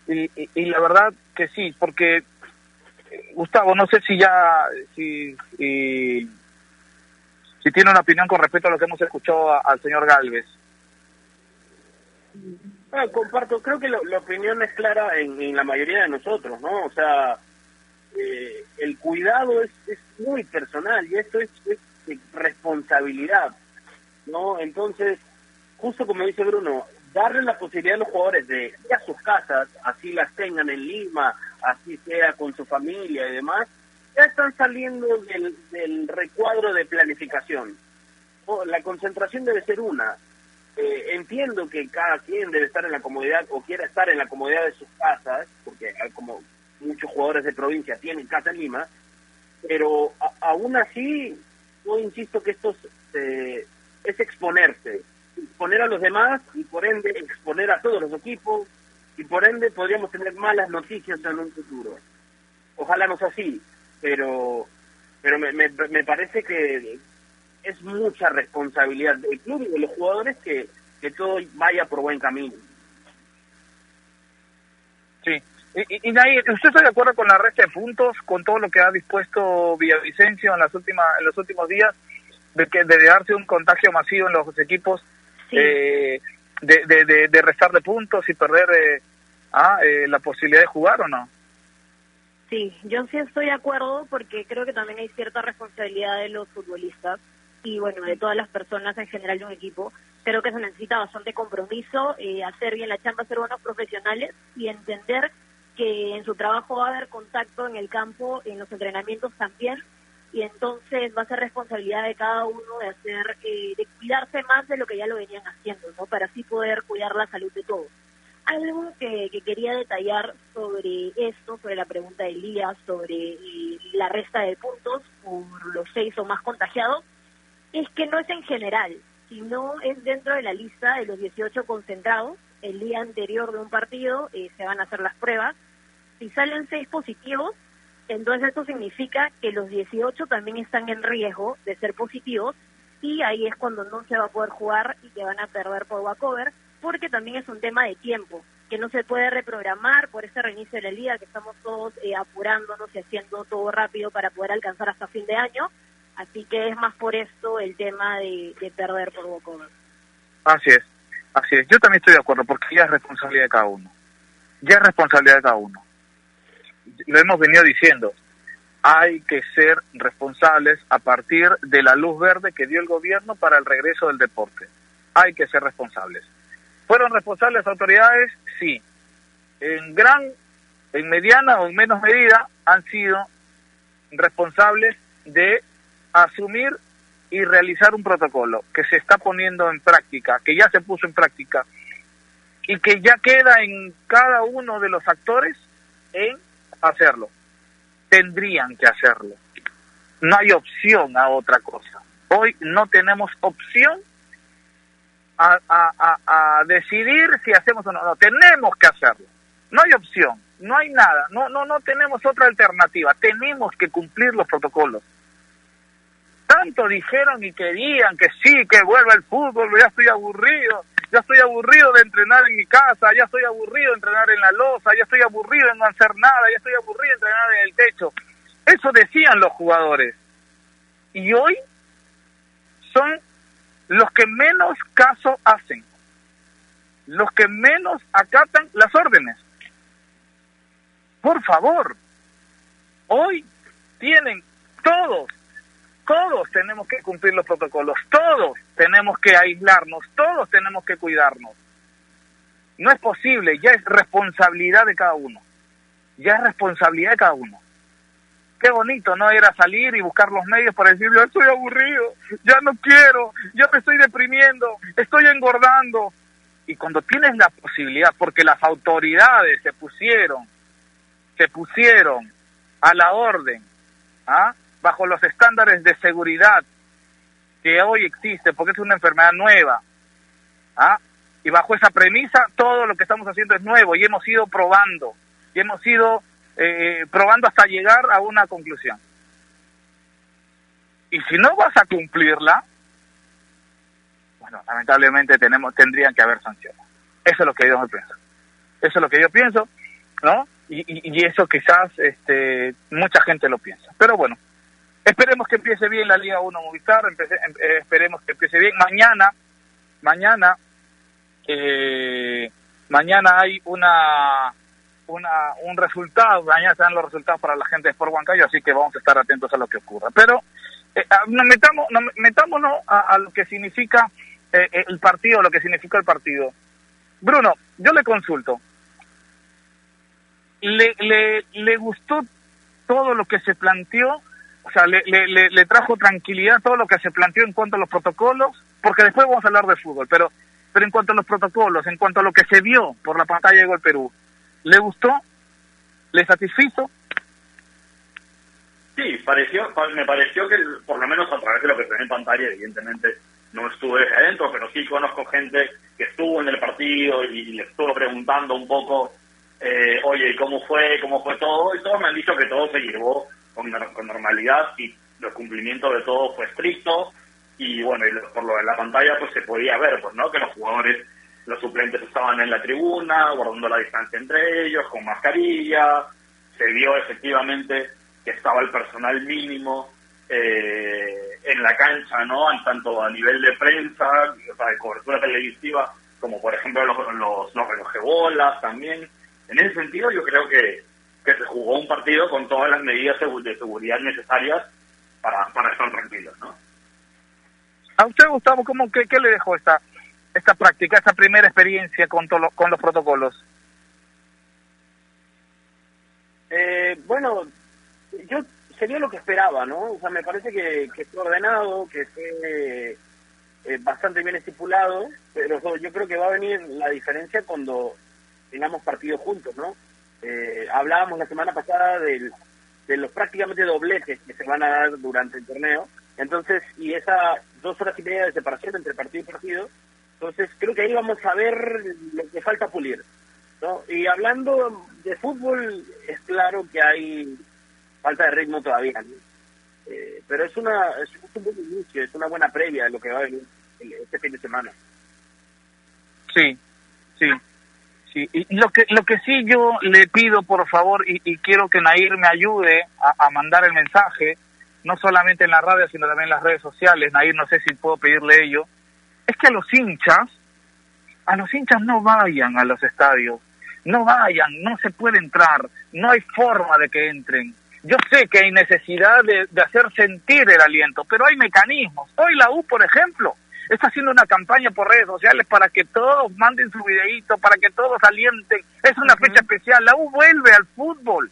y, y, y la verdad que sí, porque eh, Gustavo, no sé si ya, si, si, si tiene una opinión con respecto a lo que hemos escuchado a- al señor Galvez. Ah, comparto, creo que lo- la opinión es clara en, en la mayoría de nosotros, ¿no? O sea, eh, el cuidado es, es muy personal y esto es, es responsabilidad, ¿no? Entonces, justo como dice Bruno, darle la posibilidad a los jugadores de ir a sus casas, así las tengan en Lima, así sea con su familia y demás, ya están saliendo del, del recuadro de planificación. ¿no? La concentración debe ser una, eh, entiendo que cada quien debe estar en la comodidad o quiera estar en la comodidad de sus casas, porque hay como muchos jugadores de provincia tienen casa Lima, pero a- aún así, yo insisto que esto es, eh, es exponerse, exponer a los demás y por ende exponer a todos los equipos y por ende podríamos tener malas noticias en un futuro. Ojalá no sea así, pero pero me, me, me parece que es mucha responsabilidad del club y de los jugadores que, que todo vaya por buen camino. Sí. Y, y, Nair, ¿usted está de acuerdo con la resta de puntos, con todo lo que ha dispuesto Villavicencio en las últimas, en los últimos días, de que de darse un contagio masivo en los equipos, Sí. eh, de, de, de, de restarle puntos y perder eh, ah, eh, la posibilidad de jugar o no? Sí, yo sí estoy de acuerdo porque creo que también hay cierta responsabilidad de los futbolistas y bueno, de todas las personas en general de un equipo. Creo que se necesita bastante compromiso, eh, hacer bien la chamba, ser buenos profesionales y entender que en su trabajo va a haber contacto en el campo, en los entrenamientos también y entonces va a ser responsabilidad de cada uno de hacer, eh, de cuidarse más de lo que ya lo venían haciendo, ¿no? Para así poder cuidar la salud de todos. Algo que, que quería detallar sobre esto, sobre la pregunta de Elías, sobre eh, la resta de puntos por los seis o más contagiados, es que no es en general, sino es dentro de la lista de los 18 concentrados. El día anterior de un partido eh, se van a hacer las pruebas. Si salen seis positivos, entonces esto significa que los 18 también están en riesgo de ser positivos y ahí es cuando no se va a poder jugar y que van a perder por walkover, porque también es un tema de tiempo, que no se puede reprogramar por este reinicio de la liga, que estamos todos eh, apurándonos y haciendo todo rápido para poder alcanzar hasta fin de año, así que es más por esto el tema de, de perder por walkover. Así es, así es. Yo también estoy de acuerdo, porque ya es responsabilidad de cada uno. Ya es responsabilidad de cada uno lo hemos venido diciendo, hay que ser responsables a partir de la luz verde que dio el gobierno para el regreso del deporte. Hay que ser responsables. ¿Fueron responsables las autoridades? Sí. En gran, en mediana o en menos medida han sido responsables de asumir y realizar un protocolo que se está poniendo en práctica, que ya se puso en práctica y que ya queda en cada uno de los actores en hacerlo. Tendrían que hacerlo. No hay opción a otra cosa. Hoy no tenemos opción a, a, a, decidir si hacemos o no. No, tenemos que hacerlo. No hay opción, no hay nada, no, no, no tenemos otra alternativa. Tenemos que cumplir los protocolos. Tanto dijeron y querían que sí, que vuelva el fútbol, ya estoy aburrido ya estoy aburrido de entrenar en mi casa, ya estoy aburrido de entrenar en la losa, ya estoy aburrido de no hacer nada, ya estoy aburrido de entrenar en el techo. Eso decían los jugadores. Y hoy son los que menos caso hacen, los que menos acatan las órdenes. Por favor, hoy tienen todos todos tenemos que cumplir los protocolos, todos tenemos que aislarnos, todos tenemos que cuidarnos. No es posible, ya es responsabilidad de cada uno, ya es responsabilidad de cada uno. Qué bonito, ¿no? Era salir y buscar los medios para decir, yo estoy aburrido, ya no quiero, ya me estoy deprimiendo, estoy engordando. Y cuando tienes la posibilidad, porque las autoridades se pusieron, se pusieron a la orden, ¿ah? Bajo los estándares de seguridad que hoy existe, porque es una enfermedad nueva. ¿ah? Y bajo esa premisa, todo lo que estamos haciendo es nuevo y hemos ido probando, y hemos ido eh, probando hasta llegar a una conclusión. Y si no vas a cumplirla, bueno, lamentablemente tenemos, tendrían que haber sanciones. Eso es lo que yo pienso. Eso es lo que yo pienso, ¿no? Y, y, eso quizás este, mucha gente lo piensa. Pero bueno, Esperemos que empiece bien la Liga 1 Movistar, em, eh, esperemos que empiece bien. Mañana, mañana, eh, mañana hay una, una, un resultado, mañana se los resultados para la gente de Sport Huancayo, así que vamos a estar atentos a lo que ocurra. Pero eh, ah, metamos, metámonos a, lo que significa eh, el partido, lo que significa el partido. Bruno, yo le consulto. ¿Le, le, le gustó todo lo que se planteó o sea, le, le, le, trajo tranquilidad todo lo que se planteó en cuanto a los protocolos, porque después vamos a hablar de fútbol, pero, pero en cuanto a los protocolos, en cuanto a lo que se vio por la pantalla de Gol Perú, ¿le gustó? ¿Le satisfizo? Sí, pareció, me pareció que por lo menos a través de lo que se ve en pantalla, evidentemente no estuve adentro, pero sí conozco gente que estuvo en el partido y le estuvo preguntando un poco, eh, oye, ¿cómo fue? ¿Cómo fue todo? Y todos me han dicho que todo se llevó con, normalidad y el cumplimiento de todo fue estricto y bueno, y por lo de la pantalla pues se podía ver pues no que los jugadores, los suplentes estaban en la tribuna, guardando la distancia entre ellos, con mascarilla, se vio efectivamente que estaba el personal mínimo eh, en la cancha, ¿no? Tanto a nivel de prensa, o sea, de cobertura televisiva, como por ejemplo los, los, los también. En ese sentido yo creo que, que se jugó un partido con todas las medidas de seguridad necesarias para, para estar tranquilos, ¿no? ¿A usted, Gustavo, cómo, qué, qué le dejó esta, esta práctica, esta primera experiencia con, con los protocolos? Eh, bueno, yo se dio lo que esperaba, ¿no? O sea, me parece que, que fue ordenado, que fue eh, bastante bien estipulado, pero yo creo que va a venir la diferencia cuando tengamos partidos juntos, ¿no? Eh, hablábamos la semana pasada del, de los prácticamente dobletes que se van a dar durante el torneo, entonces, y esa dos horas y media de separación entre partido y partido, entonces creo que ahí vamos a ver lo que falta pulir, ¿no? Y hablando de fútbol, es claro que hay falta de ritmo todavía, eh, pero es una es un buen inicio, es una buena previa de lo que va a venir este fin de semana. Sí, sí, sí. Y lo que lo que sí yo le pido, por favor, y, quiero que Nair me ayude a, a, mandar el mensaje, no solamente en la radio, sino también en las redes sociales. Nair, no sé si puedo pedirle ello. Es que a los hinchas, a los hinchas no vayan a los estadios, no vayan, no se puede entrar, no hay forma de que entren yo sé que hay necesidad de, hacer sentir el aliento, pero hay mecanismos. Hoy la U, por ejemplo, está haciendo una campaña por redes sociales para que todos manden su videíto, para que todos alienten. Es una fecha especial. La U vuelve al fútbol.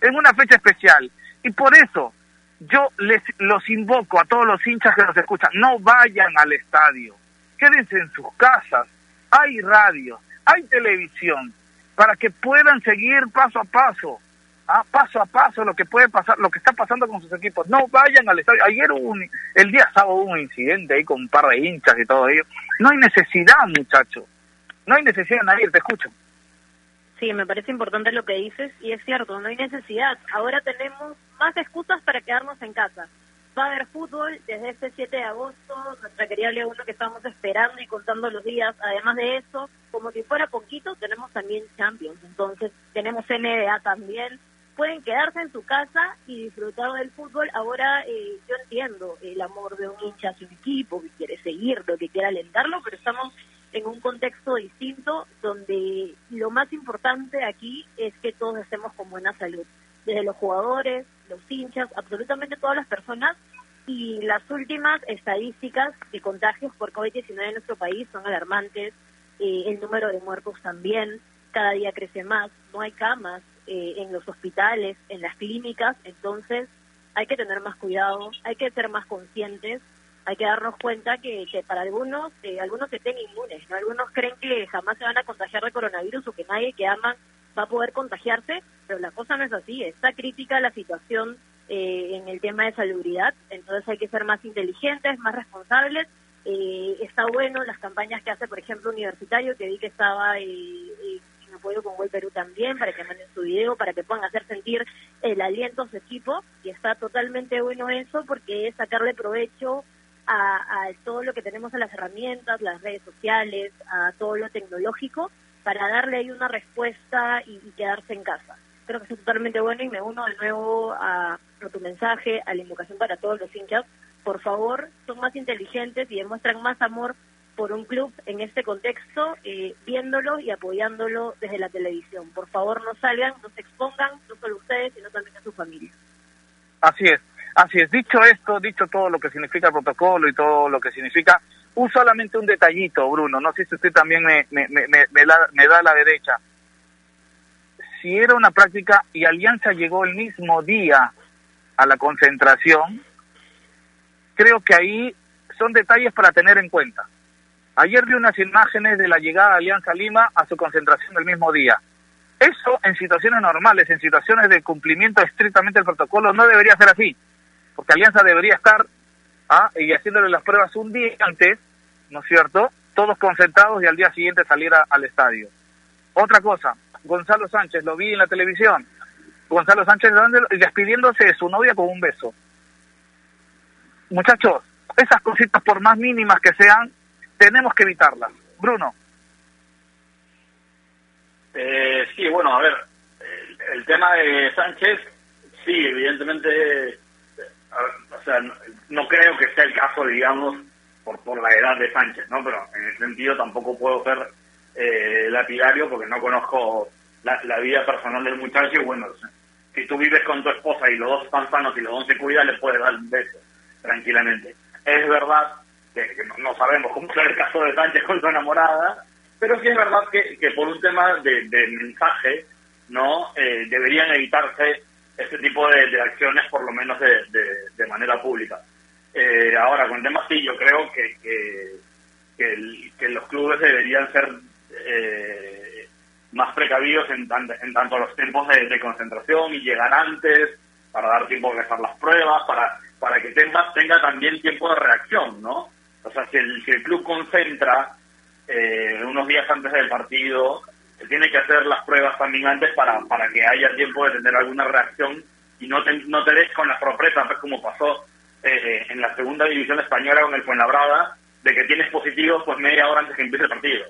Es una fecha especial. Y por eso yo les los invoco a todos los hinchas que nos escuchan, no vayan al estadio. Quédense en sus casas. Hay radio, hay televisión, para que puedan seguir paso a paso Ah, paso a paso lo que puede pasar, lo que está pasando con sus equipos. No vayan al estadio. Ayer hubo un, el día sábado hubo un incidente ahí con un par de hinchas y todo ello. No hay necesidad, muchachos. No hay necesidad, nadie te escucho. Sí, me parece importante lo que dices y es cierto, no hay necesidad. Ahora tenemos más excusas para quedarnos en casa. Va a haber fútbol desde este 7 de agosto, nuestra querida Liga 1 que estamos esperando y contando los días. Además de eso, como si fuera poquito, tenemos también Champions, entonces tenemos NBA también pueden quedarse en su casa y disfrutar del fútbol. Ahora eh, yo entiendo el amor de un hincha hacia un equipo que quiere seguirlo, que quiere alentarlo, pero estamos en un contexto distinto donde lo más importante aquí es que todos estemos con buena salud, desde los jugadores, los hinchas, absolutamente todas las personas. Y las últimas estadísticas de contagios por COVID-19 en nuestro país son alarmantes, eh, el número de muertos también, cada día crece más, no hay camas, eh, en los hospitales, en las clínicas, entonces hay que tener más cuidado, hay que ser más conscientes, hay que darnos cuenta que, que para algunos, eh, algunos se estén inmunes, ¿no? Algunos creen que jamás se van a contagiar de coronavirus o que nadie que aman va a poder contagiarse, pero la cosa no es así, está crítica la situación eh, en el tema de salubridad, entonces hay que ser más inteligentes, más responsables. está bueno las campañas que hace, por ejemplo, Universitario, que vi que estaba apoyo con Gol Perú también, para que manden su video, para que puedan hacer sentir el aliento a su equipo, y está totalmente bueno eso, porque es sacarle provecho a, todo lo que tenemos en las herramientas, las redes sociales, a todo lo tecnológico, para darle ahí una respuesta y, quedarse en casa. Creo que es totalmente bueno y me uno de nuevo a, a tu mensaje, a la invocación para todos los hinchas. Por favor, son más inteligentes y demuestran más amor por un club en este contexto, eh, viéndolo y apoyándolo desde la televisión. Por favor, no salgan, no se expongan, no solo ustedes, sino también a su familia. Así es, así es. Dicho esto, dicho todo lo que significa el protocolo y todo lo que significa, un solamente un detallito, Bruno, no sé si usted también me, me, me, me, da la derecha. Si era una práctica y Alianza llegó el mismo día a la concentración, creo que ahí son detalles para tener en cuenta Ayer vi unas imágenes de la llegada de Alianza Lima a su concentración del mismo día. Eso en situaciones normales, en situaciones de cumplimiento estrictamente del protocolo, no debería ser así, porque Alianza debería estar ¿ah? y haciéndole las pruebas un día antes, ¿no es cierto? Todos concentrados y al día siguiente salir al estadio. Otra cosa, Gonzalo Sánchez, lo vi en la televisión, Gonzalo Sánchez despidiéndose de su novia con un beso. Muchachos, esas cositas por más mínimas que sean, tenemos que evitarlas. Bruno. Eh, sí, bueno, a ver, el, tema de Sánchez, sí, evidentemente, o sea, no, creo que sea el caso, digamos, por, por la edad de Sánchez, ¿no? Pero en ese sentido tampoco puedo ser eh, lapidario porque no conozco la, la, vida personal del muchacho y bueno, si tú vives con tu esposa y los dos están sanos y los dos se cuidan, le puedes dar un beso tranquilamente. Es verdad no, sabemos cómo será el caso de Sánchez con su enamorada, pero sí es verdad que, por un tema de, mensaje, no eh, deberían evitarse este tipo de, acciones, por lo menos de, manera pública. Eh, ahora, con el tema sí, yo creo que, que, los clubes deberían ser eh, más precavidos en, en tanto los tiempos de, concentración y llegar antes para dar tiempo a hacer las pruebas, para, para que tenga, tenga también tiempo de reacción, ¿no? O sea, si el, si el club concentra eh, unos días antes del partido, se tiene que hacer las pruebas también antes para, para que haya tiempo de tener alguna reacción y no te, no te des con la sorpresa, pues como pasó eh, en la segunda división española con el Fuenlabrada, de que tienes positivos pues media hora antes que empiece el partido,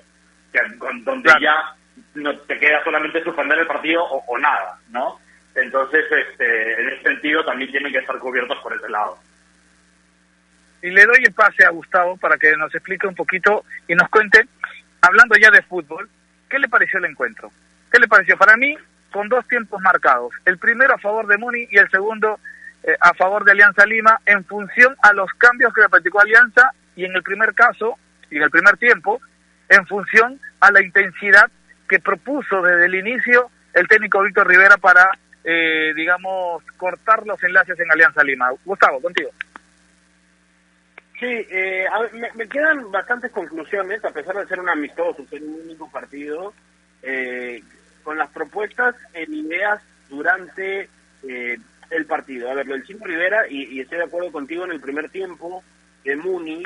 donde ya no te queda solamente suspender el partido o, nada, ¿no? Entonces, este, en ese sentido también tienen que estar cubiertos por ese lado. Y le doy el pase a Gustavo para que nos explique un poquito y nos cuente, hablando ya de fútbol, ¿Qué le pareció el encuentro? ¿Qué le pareció? Para mí, con dos tiempos marcados. El primero a favor de Muni y el segundo eh, a favor de Alianza Lima en función a los cambios que practicó Alianza y en el primer caso, y en el primer tiempo, en función a la intensidad que propuso desde el inicio el técnico Víctor Rivera para, eh, digamos, cortar los enlaces en Alianza Lima. Gustavo, contigo. Sí, eh, me, quedan bastantes conclusiones, a pesar de ser un amistoso, ser un único partido, eh, con las propuestas en ideas durante eh, el partido. A ver, lo del Chino Rivera, y, estoy de acuerdo contigo en el primer tiempo, de Muni,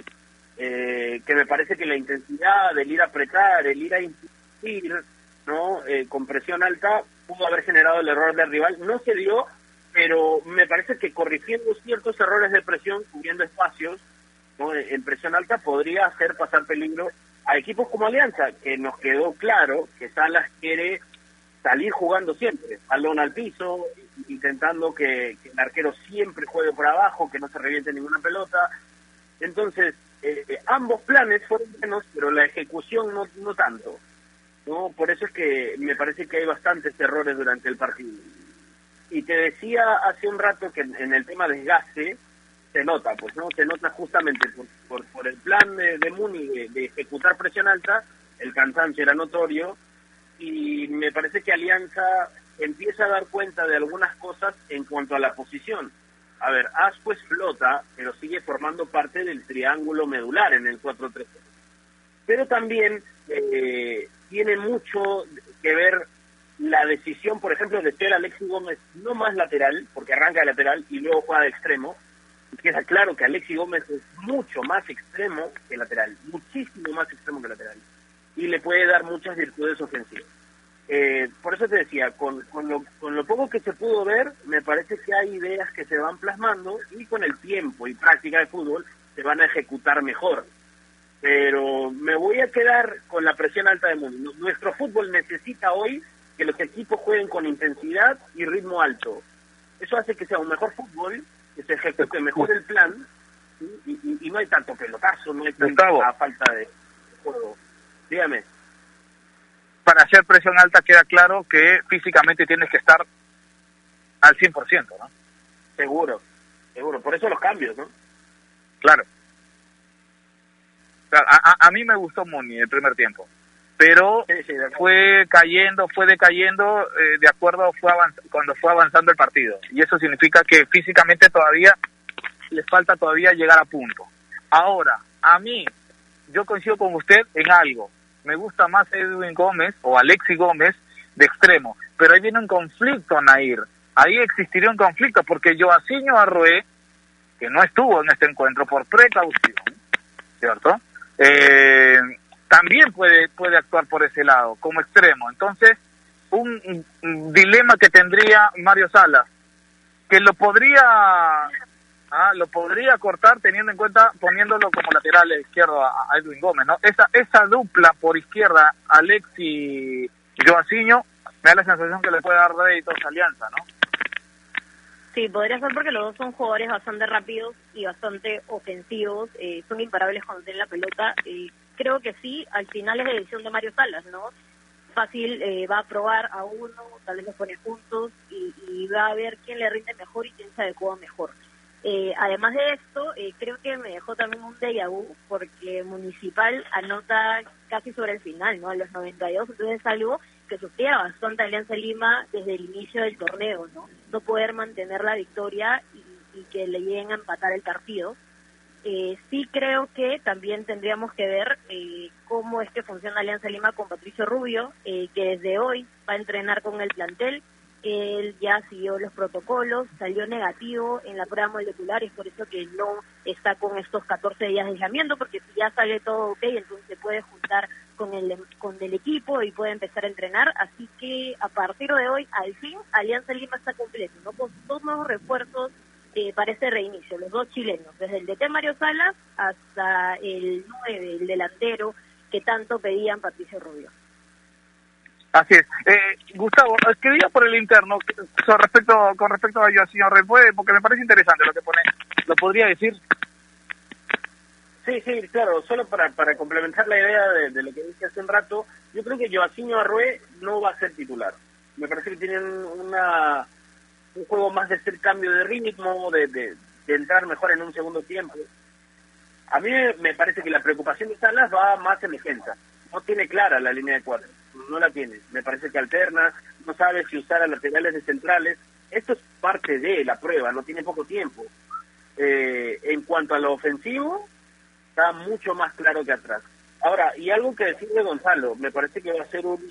eh, que me parece que la intensidad del ir a apretar, el ir a insistir, ¿no? con presión alta, pudo haber generado el error del rival. No se dio, pero me parece que corrigiendo ciertos errores de presión, cubriendo espacios, en presión alta podría hacer pasar peligro a equipos como Alianza, que nos quedó claro que Salas quiere salir jugando siempre, balón al piso, intentando que, el arquero siempre juegue por abajo, que no se reviente ninguna pelota. Entonces, eh, eh, ambos planes fueron buenos, pero la ejecución no, no tanto. ¿no? Por eso es que me parece que hay bastantes errores durante el partido. Y te decía hace un rato que en, el tema desgaste, se nota, pues no, se nota justamente por, por, el plan de, de Muni de, ejecutar presión alta, el cansancio era notorio y me parece que Alianza empieza a dar cuenta de algunas cosas en cuanto a la posición. A ver, Ascuez flota, pero sigue formando parte del triángulo medular en el 4-3. Pero también eh, tiene mucho que ver la decisión, por ejemplo, de ser Alexis Gómez no más lateral, porque arranca de lateral y luego juega de extremo, queda claro que Alexi Gómez es mucho más extremo que lateral, muchísimo más extremo que lateral, y le puede dar muchas virtudes ofensivas. Eh, por eso te decía, con, con, lo, con lo poco que se pudo ver, me parece que hay ideas que se van plasmando y con el tiempo y práctica de fútbol se van a ejecutar mejor. Pero me voy a quedar con la presión alta del mundo. Nuestro fútbol necesita hoy que los equipos jueguen con intensidad y ritmo alto. Eso hace que sea un mejor fútbol que se ejecute mejor el plan y, no hay tanto pelotazo, no hay tanta falta de juego. Dígame. Para hacer presión alta queda claro que físicamente tienes que estar al 100%, ¿no? Seguro, seguro. Por eso los cambios, ¿no? Claro. a, a, mí me gustó Muni el primer tiempo pero fue cayendo, fue decayendo eh, de acuerdo fue cuando fue avanzando el partido. Y eso significa que físicamente todavía les falta todavía llegar a punto. Ahora, a mí, yo coincido con usted en algo. Me gusta más Edwin Gómez o Alexi Gómez de extremo, pero ahí viene un conflicto, Nair. Ahí existiría un conflicto porque Joaciño Arrué, que no estuvo en este encuentro por precaución, ¿cierto? Eh, también puede, puede actuar por ese lado, como extremo. Entonces, un, dilema que tendría Mario Salas, que lo podría ah, lo podría cortar teniendo en cuenta poniéndolo como lateral izquierdo a, Edwin Gómez, ¿no? Esa, esa dupla por izquierda, Alexi Joaciño, me da la sensación que le puede dar réditos a Alianza, ¿no? Sí, podría ser porque los dos son jugadores bastante rápidos y bastante ofensivos, eh, son imparables cuando tienen la pelota. y creo que sí, al final es la decisión de Mario Salas, ¿no? Fácil eh, va a probar a uno, tal vez los pone juntos y, va a ver quién le rinde mejor y quién se adecua mejor. Eh, además de esto, creo que me dejó también un déjà vu porque Municipal anota casi sobre el final, ¿no? A los 92, entonces es algo que sufría bastante Alianza Lima desde el inicio del torneo, ¿no? No poder mantener la victoria y, y que le lleguen a empatar el partido. Eh, sí creo que también tendríamos que ver eh, cómo es que funciona Alianza Lima con Patricio Rubio, eh, que desde hoy va a entrenar con el plantel. Él ya siguió los protocolos, salió negativo en la prueba molecular, es por eso que no está con estos 14 días de aislamiento, porque si ya sale todo ok, entonces se puede juntar con el, con el equipo y puede empezar a entrenar. Así que a partir de hoy, al fin, Alianza Lima está completo, ¿no? con dos nuevos refuerzos eh, para este reinicio, los dos chilenos, desde el DT Mario Salas hasta el 9, el delantero que tanto pedían Patricio Rubio. Así es. Eh, Gustavo, escribía por el interno con respecto, con respecto a señor Repuede, porque me parece interesante lo que pone. ¿Lo podría decir? Sí, sí, claro, solo para, para complementar la idea de, lo que dije hace un rato, yo creo que Joaquín Arrué no va a ser titular. Me parece que tienen una un juego más de ser cambio de ritmo, de, de, entrar mejor en un segundo tiempo. A mí me parece que la preocupación de Salas va más en defensa. No tiene clara la línea de cuatro, no la tiene. Me parece que alterna, no sabe si usar a laterales de centrales. Esto es parte de la prueba, no tiene poco tiempo. Eh, en cuanto a lo ofensivo, está mucho más claro que atrás. Ahora, y algo que decir de Gonzalo, me parece que va a ser un,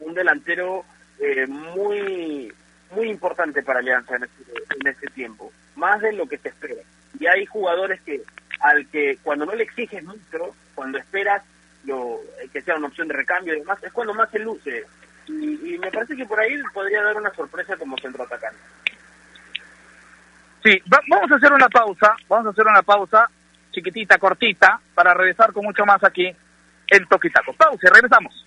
un delantero eh, muy muy importante para Alianza en este, en este tiempo, más de lo que se espera. Y hay jugadores que, al que cuando no le exiges mucho, cuando esperas lo que sea una opción de recambio y demás, es cuando más se luce. Y, me parece que por ahí podría dar una sorpresa como centroatacante. Sí, vamos a hacer una pausa, vamos a hacer una pausa chiquitita, cortita, para regresar con mucho más aquí en Toquitaco. Pausa, regresamos.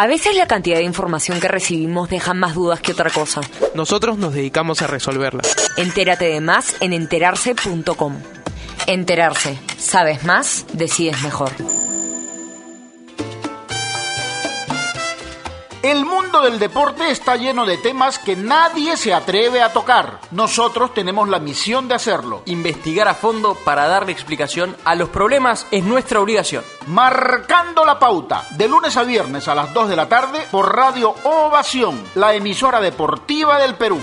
A veces la cantidad de información que recibimos deja más dudas que otra cosa. Nosotros nos dedicamos a resolverla. Entérate de más en enterarse.com. Enterarse. Sabes más, decides mejor. El mundo del deporte está lleno de temas que nadie se atreve a tocar. Nosotros tenemos la misión de hacerlo. Investigar a fondo para darle explicación a los problemas es nuestra obligación. Marcando la pauta, de lunes a viernes a las 2 de la tarde por Radio Ovación, la emisora deportiva del Perú.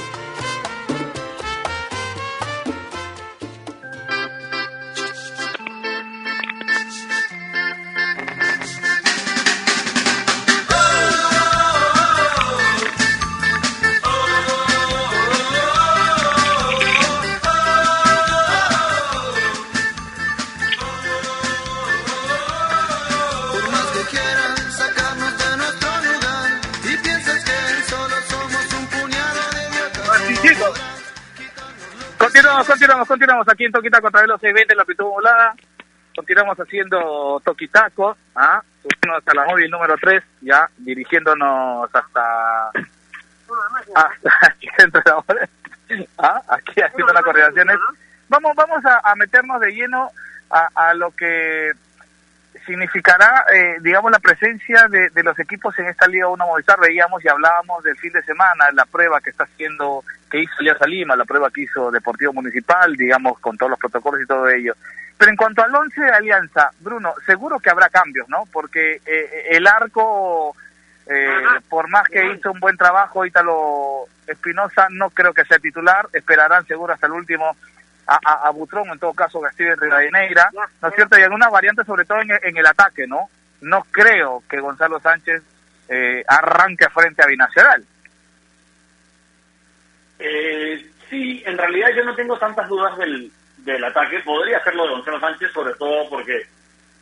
Aquí en Toquitaco a través de los 620 en la amplitud modulada. Continuamos haciendo Toquitaco, ¿ah? hasta la móvil número 3, ya dirigiéndonos hasta, hasta aquí dentro de ¿ah? aquí haciendo las coordinaciones. Vamos, vamos a, meternos de lleno a, a lo que significará, eh, digamos, la presencia de, de, los equipos en esta Liga 1 Movistar. Veíamos y hablábamos del fin de semana, la prueba que está haciendo, que hizo Alianza Lima, la prueba que hizo Deportivo Municipal, digamos, con todos los protocolos y todo ello. Pero en cuanto al once de Alianza, Bruno, seguro que habrá cambios, ¿no? Porque eh, el arco, eh, por más que hizo un buen trabajo, Ítalo Espinosa, no creo que sea titular, esperarán seguro hasta el último a, a, Butrón, en todo caso Castillo Rivadeneira, ¿no es cierto? Y algunas variantes sobre todo en, en, el ataque, ¿no? No creo que Gonzalo Sánchez eh, arranque frente a Binacional. Eh, sí, en realidad yo no tengo tantas dudas del, del ataque. Podría hacerlo de Gonzalo Sánchez, sobre todo porque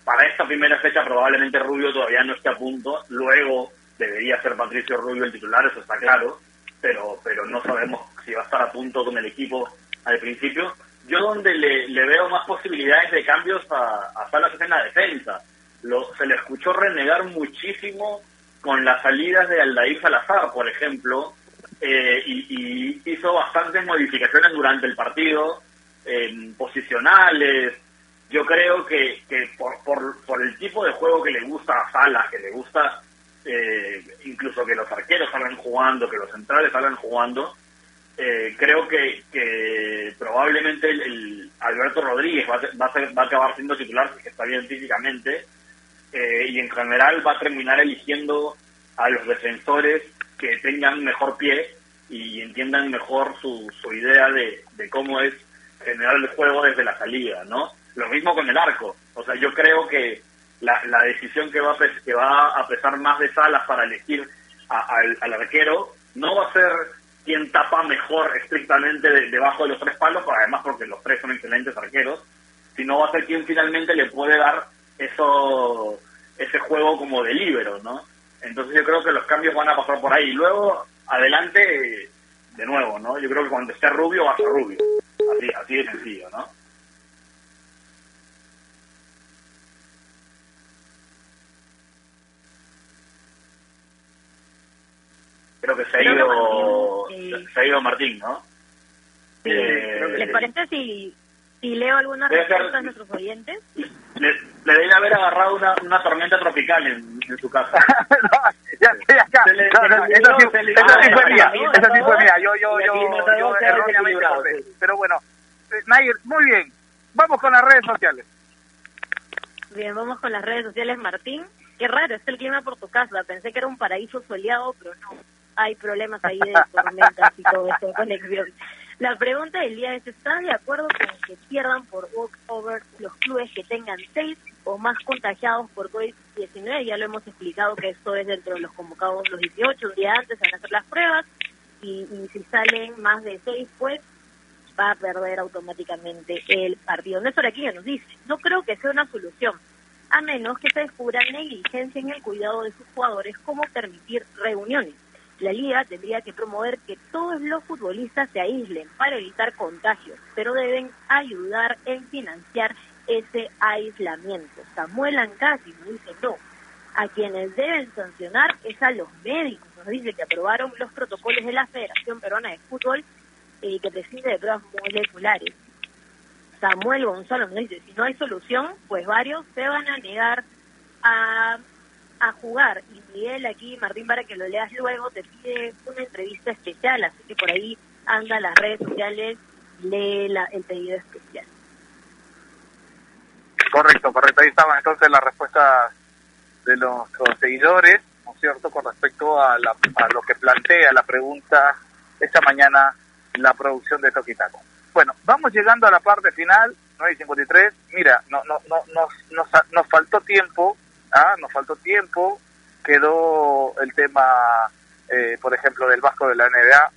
para esta primera fecha probablemente Rubio todavía no esté a punto. Luego debería ser Patricio Rubio el titular, eso está claro. Pero, pero no sabemos si va a estar a punto con el equipo al principio. Yo donde le, veo más posibilidades de cambios a, a Salas es en la defensa. lo, se le escuchó renegar muchísimo con las salidas de Aldair Salazar, por ejemplo, eh, y, hizo bastantes modificaciones durante el partido, posicionales. Yo creo que, que por, por, el tipo de juego que le gusta a Salas, que le gusta eh, incluso que los arqueros salgan jugando, que los centrales salgan jugando, eh, creo que, que probablemente el, Alberto Rodríguez va, a va, a acabar siendo titular, que está bien físicamente, eh, y en general va a terminar eligiendo a los defensores que tengan mejor pie y entiendan mejor su, su idea de, cómo es generar el juego desde la salida, ¿no? Lo mismo con el arco. O sea, yo creo que la, la decisión que va, a, que va a pesar más de Salas para elegir al arquero no va a ser quien tapa mejor estrictamente debajo de los tres palos, además porque los tres son excelentes arqueros, sino va a ser quien finalmente le puede dar eso ese juego como de libero, ¿no? Entonces yo creo que los cambios van a pasar por ahí. Luego, adelante, de nuevo, ¿no? Yo creo que cuando esté Rubio, va a ser Rubio. Así, así de sencillo, ¿no? Creo que se ha ido, se ha ido Martín, ¿no? Sí. Eh, ¿Les parece si, si leo algunas respuestas de nuestros oyentes? Le, le deben haber agarrado una, una tormenta tropical en, en su casa. ya estoy acá. Le, no, no, eso, sí, eso sí fue mía. Eso sí fue mía. Yo, yo, yo, yo erróneamente acordé. Pero bueno, eh, Nair, muy bien. Vamos con las redes sociales. Bien, vamos con las redes sociales, Martín. Qué raro, es el clima por tu casa. Pensé que era un paraíso soleado, pero no hay problemas ahí de tormentas y todo eso de conexión. La pregunta del día es, ¿estás de acuerdo con que pierdan por walkover los clubes que tengan seis o más contagiados por COVID-19? Ya lo hemos explicado que esto es dentro de los convocados los 18, un día antes van a hacer las pruebas y, y si salen más de seis, pues va a perder automáticamente el partido. Néstor aquí nos dice, no creo que sea una solución, a menos que se descubra negligencia en el cuidado de sus jugadores como permitir reuniones la liga tendría que promover que todos los futbolistas se aíslen para evitar contagios, pero deben ayudar en financiar ese aislamiento. Samuel Ancasi nos dice no. A quienes deben sancionar es a los médicos. Nos dice que aprobaron los protocolos de la Federación Peruana de Fútbol y eh, que preside de pruebas moleculares. Samuel Gonzalo nos dice, si no hay solución, pues varios se van a negar a a jugar. Y Miguel aquí, Martín, para que lo leas luego, te pide una entrevista especial, así que por ahí anda las redes sociales, lee la, el pedido especial. Correcto, correcto. Ahí estaban entonces las respuestas de los, seguidores, ¿no es cierto?, con respecto a, la, a lo que plantea la pregunta esta mañana la producción de Toquitaco. Bueno, vamos llegando a la parte final, 9.53. Mira, no, no, no, nos, nos, nos faltó tiempo ¿ah? nos faltó tiempo, quedó el tema, eh, por ejemplo, del Vasco de la NBA,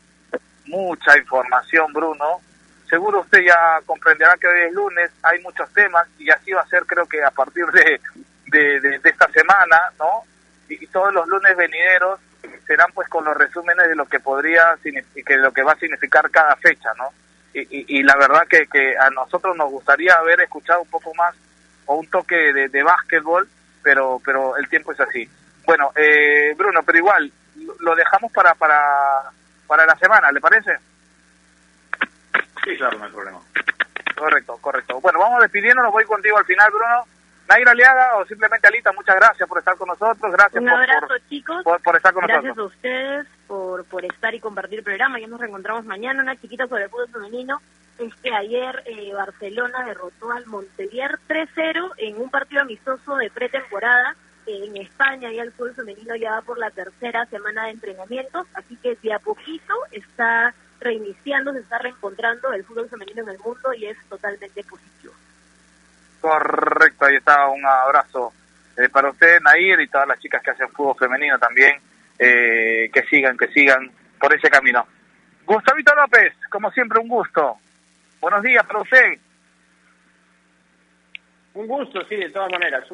mucha información, Bruno. Seguro usted ya comprenderá que hoy es lunes, hay muchos temas y así va a ser creo que a partir de, de, esta semana, ¿no? Y, todos los lunes venideros serán pues con los resúmenes de lo que podría, que lo que va a significar cada fecha, ¿no? Y, y, la verdad que, que a nosotros nos gustaría haber escuchado un poco más o un toque de, de básquetbol pero, pero el tiempo es así. Bueno, eh, Bruno, pero igual, lo dejamos para, para, para la semana, ¿le parece? Sí, claro, no hay problema. Correcto, correcto. Bueno, vamos despidiéndonos, voy contigo al final, Bruno. Naira Aliaga o simplemente Alita, muchas gracias por estar con nosotros. Gracias Un abrazo, chicos. Por, estar con gracias nosotros. Gracias a ustedes por, por estar y compartir el programa. Ya nos reencontramos mañana, una chiquita sobre el fútbol femenino es que ayer eh, Barcelona derrotó al Montevideo 3-0 en un partido amistoso de pretemporada en España y el fútbol femenino ya va por la tercera semana de entrenamientos, así que de a poquito está reiniciando, se está reencontrando el fútbol femenino en el mundo y es totalmente positivo. Correcto, ahí está, un abrazo eh, para usted, Nair, y todas las chicas que hacen fútbol femenino también, eh, que sigan, que sigan por ese camino. Gustavito López, como siempre, un gusto. Buenos días para usted. Un gusto, sí, de todas maneras.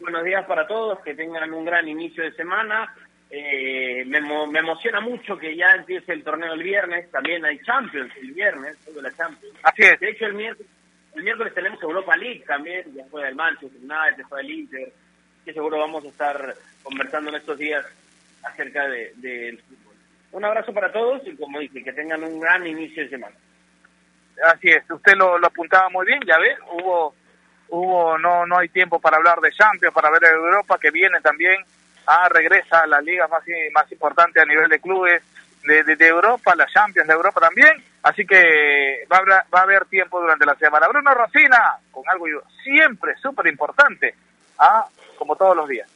buenos días para todos, que tengan un gran inicio de semana. Eh, me, me, emociona mucho que ya empiece el torneo el viernes. También hay Champions el viernes, todo la Champions. Así es. De hecho, el miércoles, el miércoles tenemos Europa League también. Ya juega el Manchester United, juega el Inter. que seguro vamos a estar conversando en estos días acerca del de, fútbol. Un abrazo para todos y como dije, que tengan un gran inicio de semana. Así es, usted lo, lo apuntaba muy bien, ya ve, hubo, hubo, no, no hay tiempo para hablar de Champions, para ver Europa, que viene también, ah, regresa a las ligas más, más importantes a nivel de clubes de, de, Europa, la Champions de Europa también, así que va a, va a haber tiempo durante la semana. Bruno Rosina, con algo siempre súper importante, ah, como todos los días.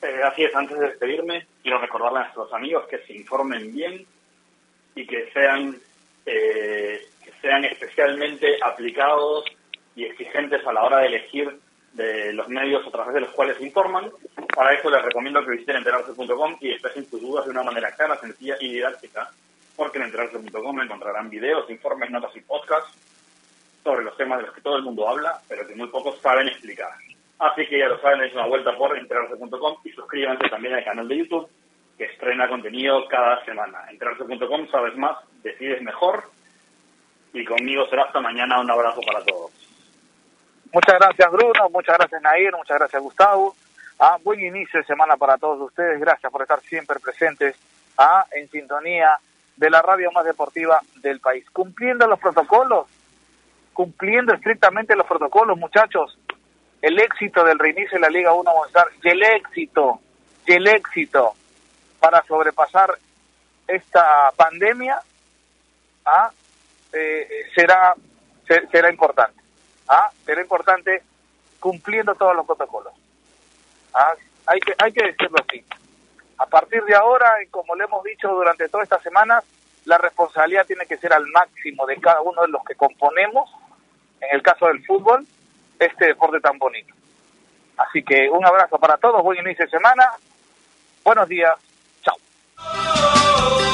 Eh, así es, antes de despedirme, quiero recordarle a nuestros amigos que se informen bien y que sean eh, que sean especialmente aplicados y exigentes a la hora de elegir de los medios a través de los cuales se informan. Para eso les recomiendo que visiten enterarse.com y expresen sus dudas de una manera clara, sencilla y didáctica, porque en enterarse.com encontrarán videos, informes, notas y podcasts sobre los temas de los que todo el mundo habla, pero que muy pocos saben explicar. Así que ya lo saben, es una vuelta por enterarse.com y suscríbanse también al canal de YouTube que estrena contenido cada semana. Enterarse.com, sabes más, decides mejor. Y conmigo será hasta mañana. Un abrazo para todos. Muchas gracias Bruno, muchas gracias Nair, muchas gracias Gustavo. Ah, buen inicio de semana para todos ustedes. Gracias por estar siempre presentes ah, en sintonía de la radio más deportiva del país. Cumpliendo los protocolos, cumpliendo estrictamente los protocolos, muchachos. El éxito del reinicio de la Liga 1 Movistar y el éxito, y el éxito para sobrepasar esta pandemia ¿ah? eh, será, será importante. ¿ah? Será importante cumpliendo todos los protocolos. ¿ah? Hay, que, hay que decirlo así. A partir de ahora, y como le hemos dicho durante toda esta semana, la responsabilidad tiene que ser al máximo de cada uno de los que componemos, en el caso del fútbol, este deporte tan bonito. Así que un abrazo para todos, buen inicio de semana, buenos días Oh.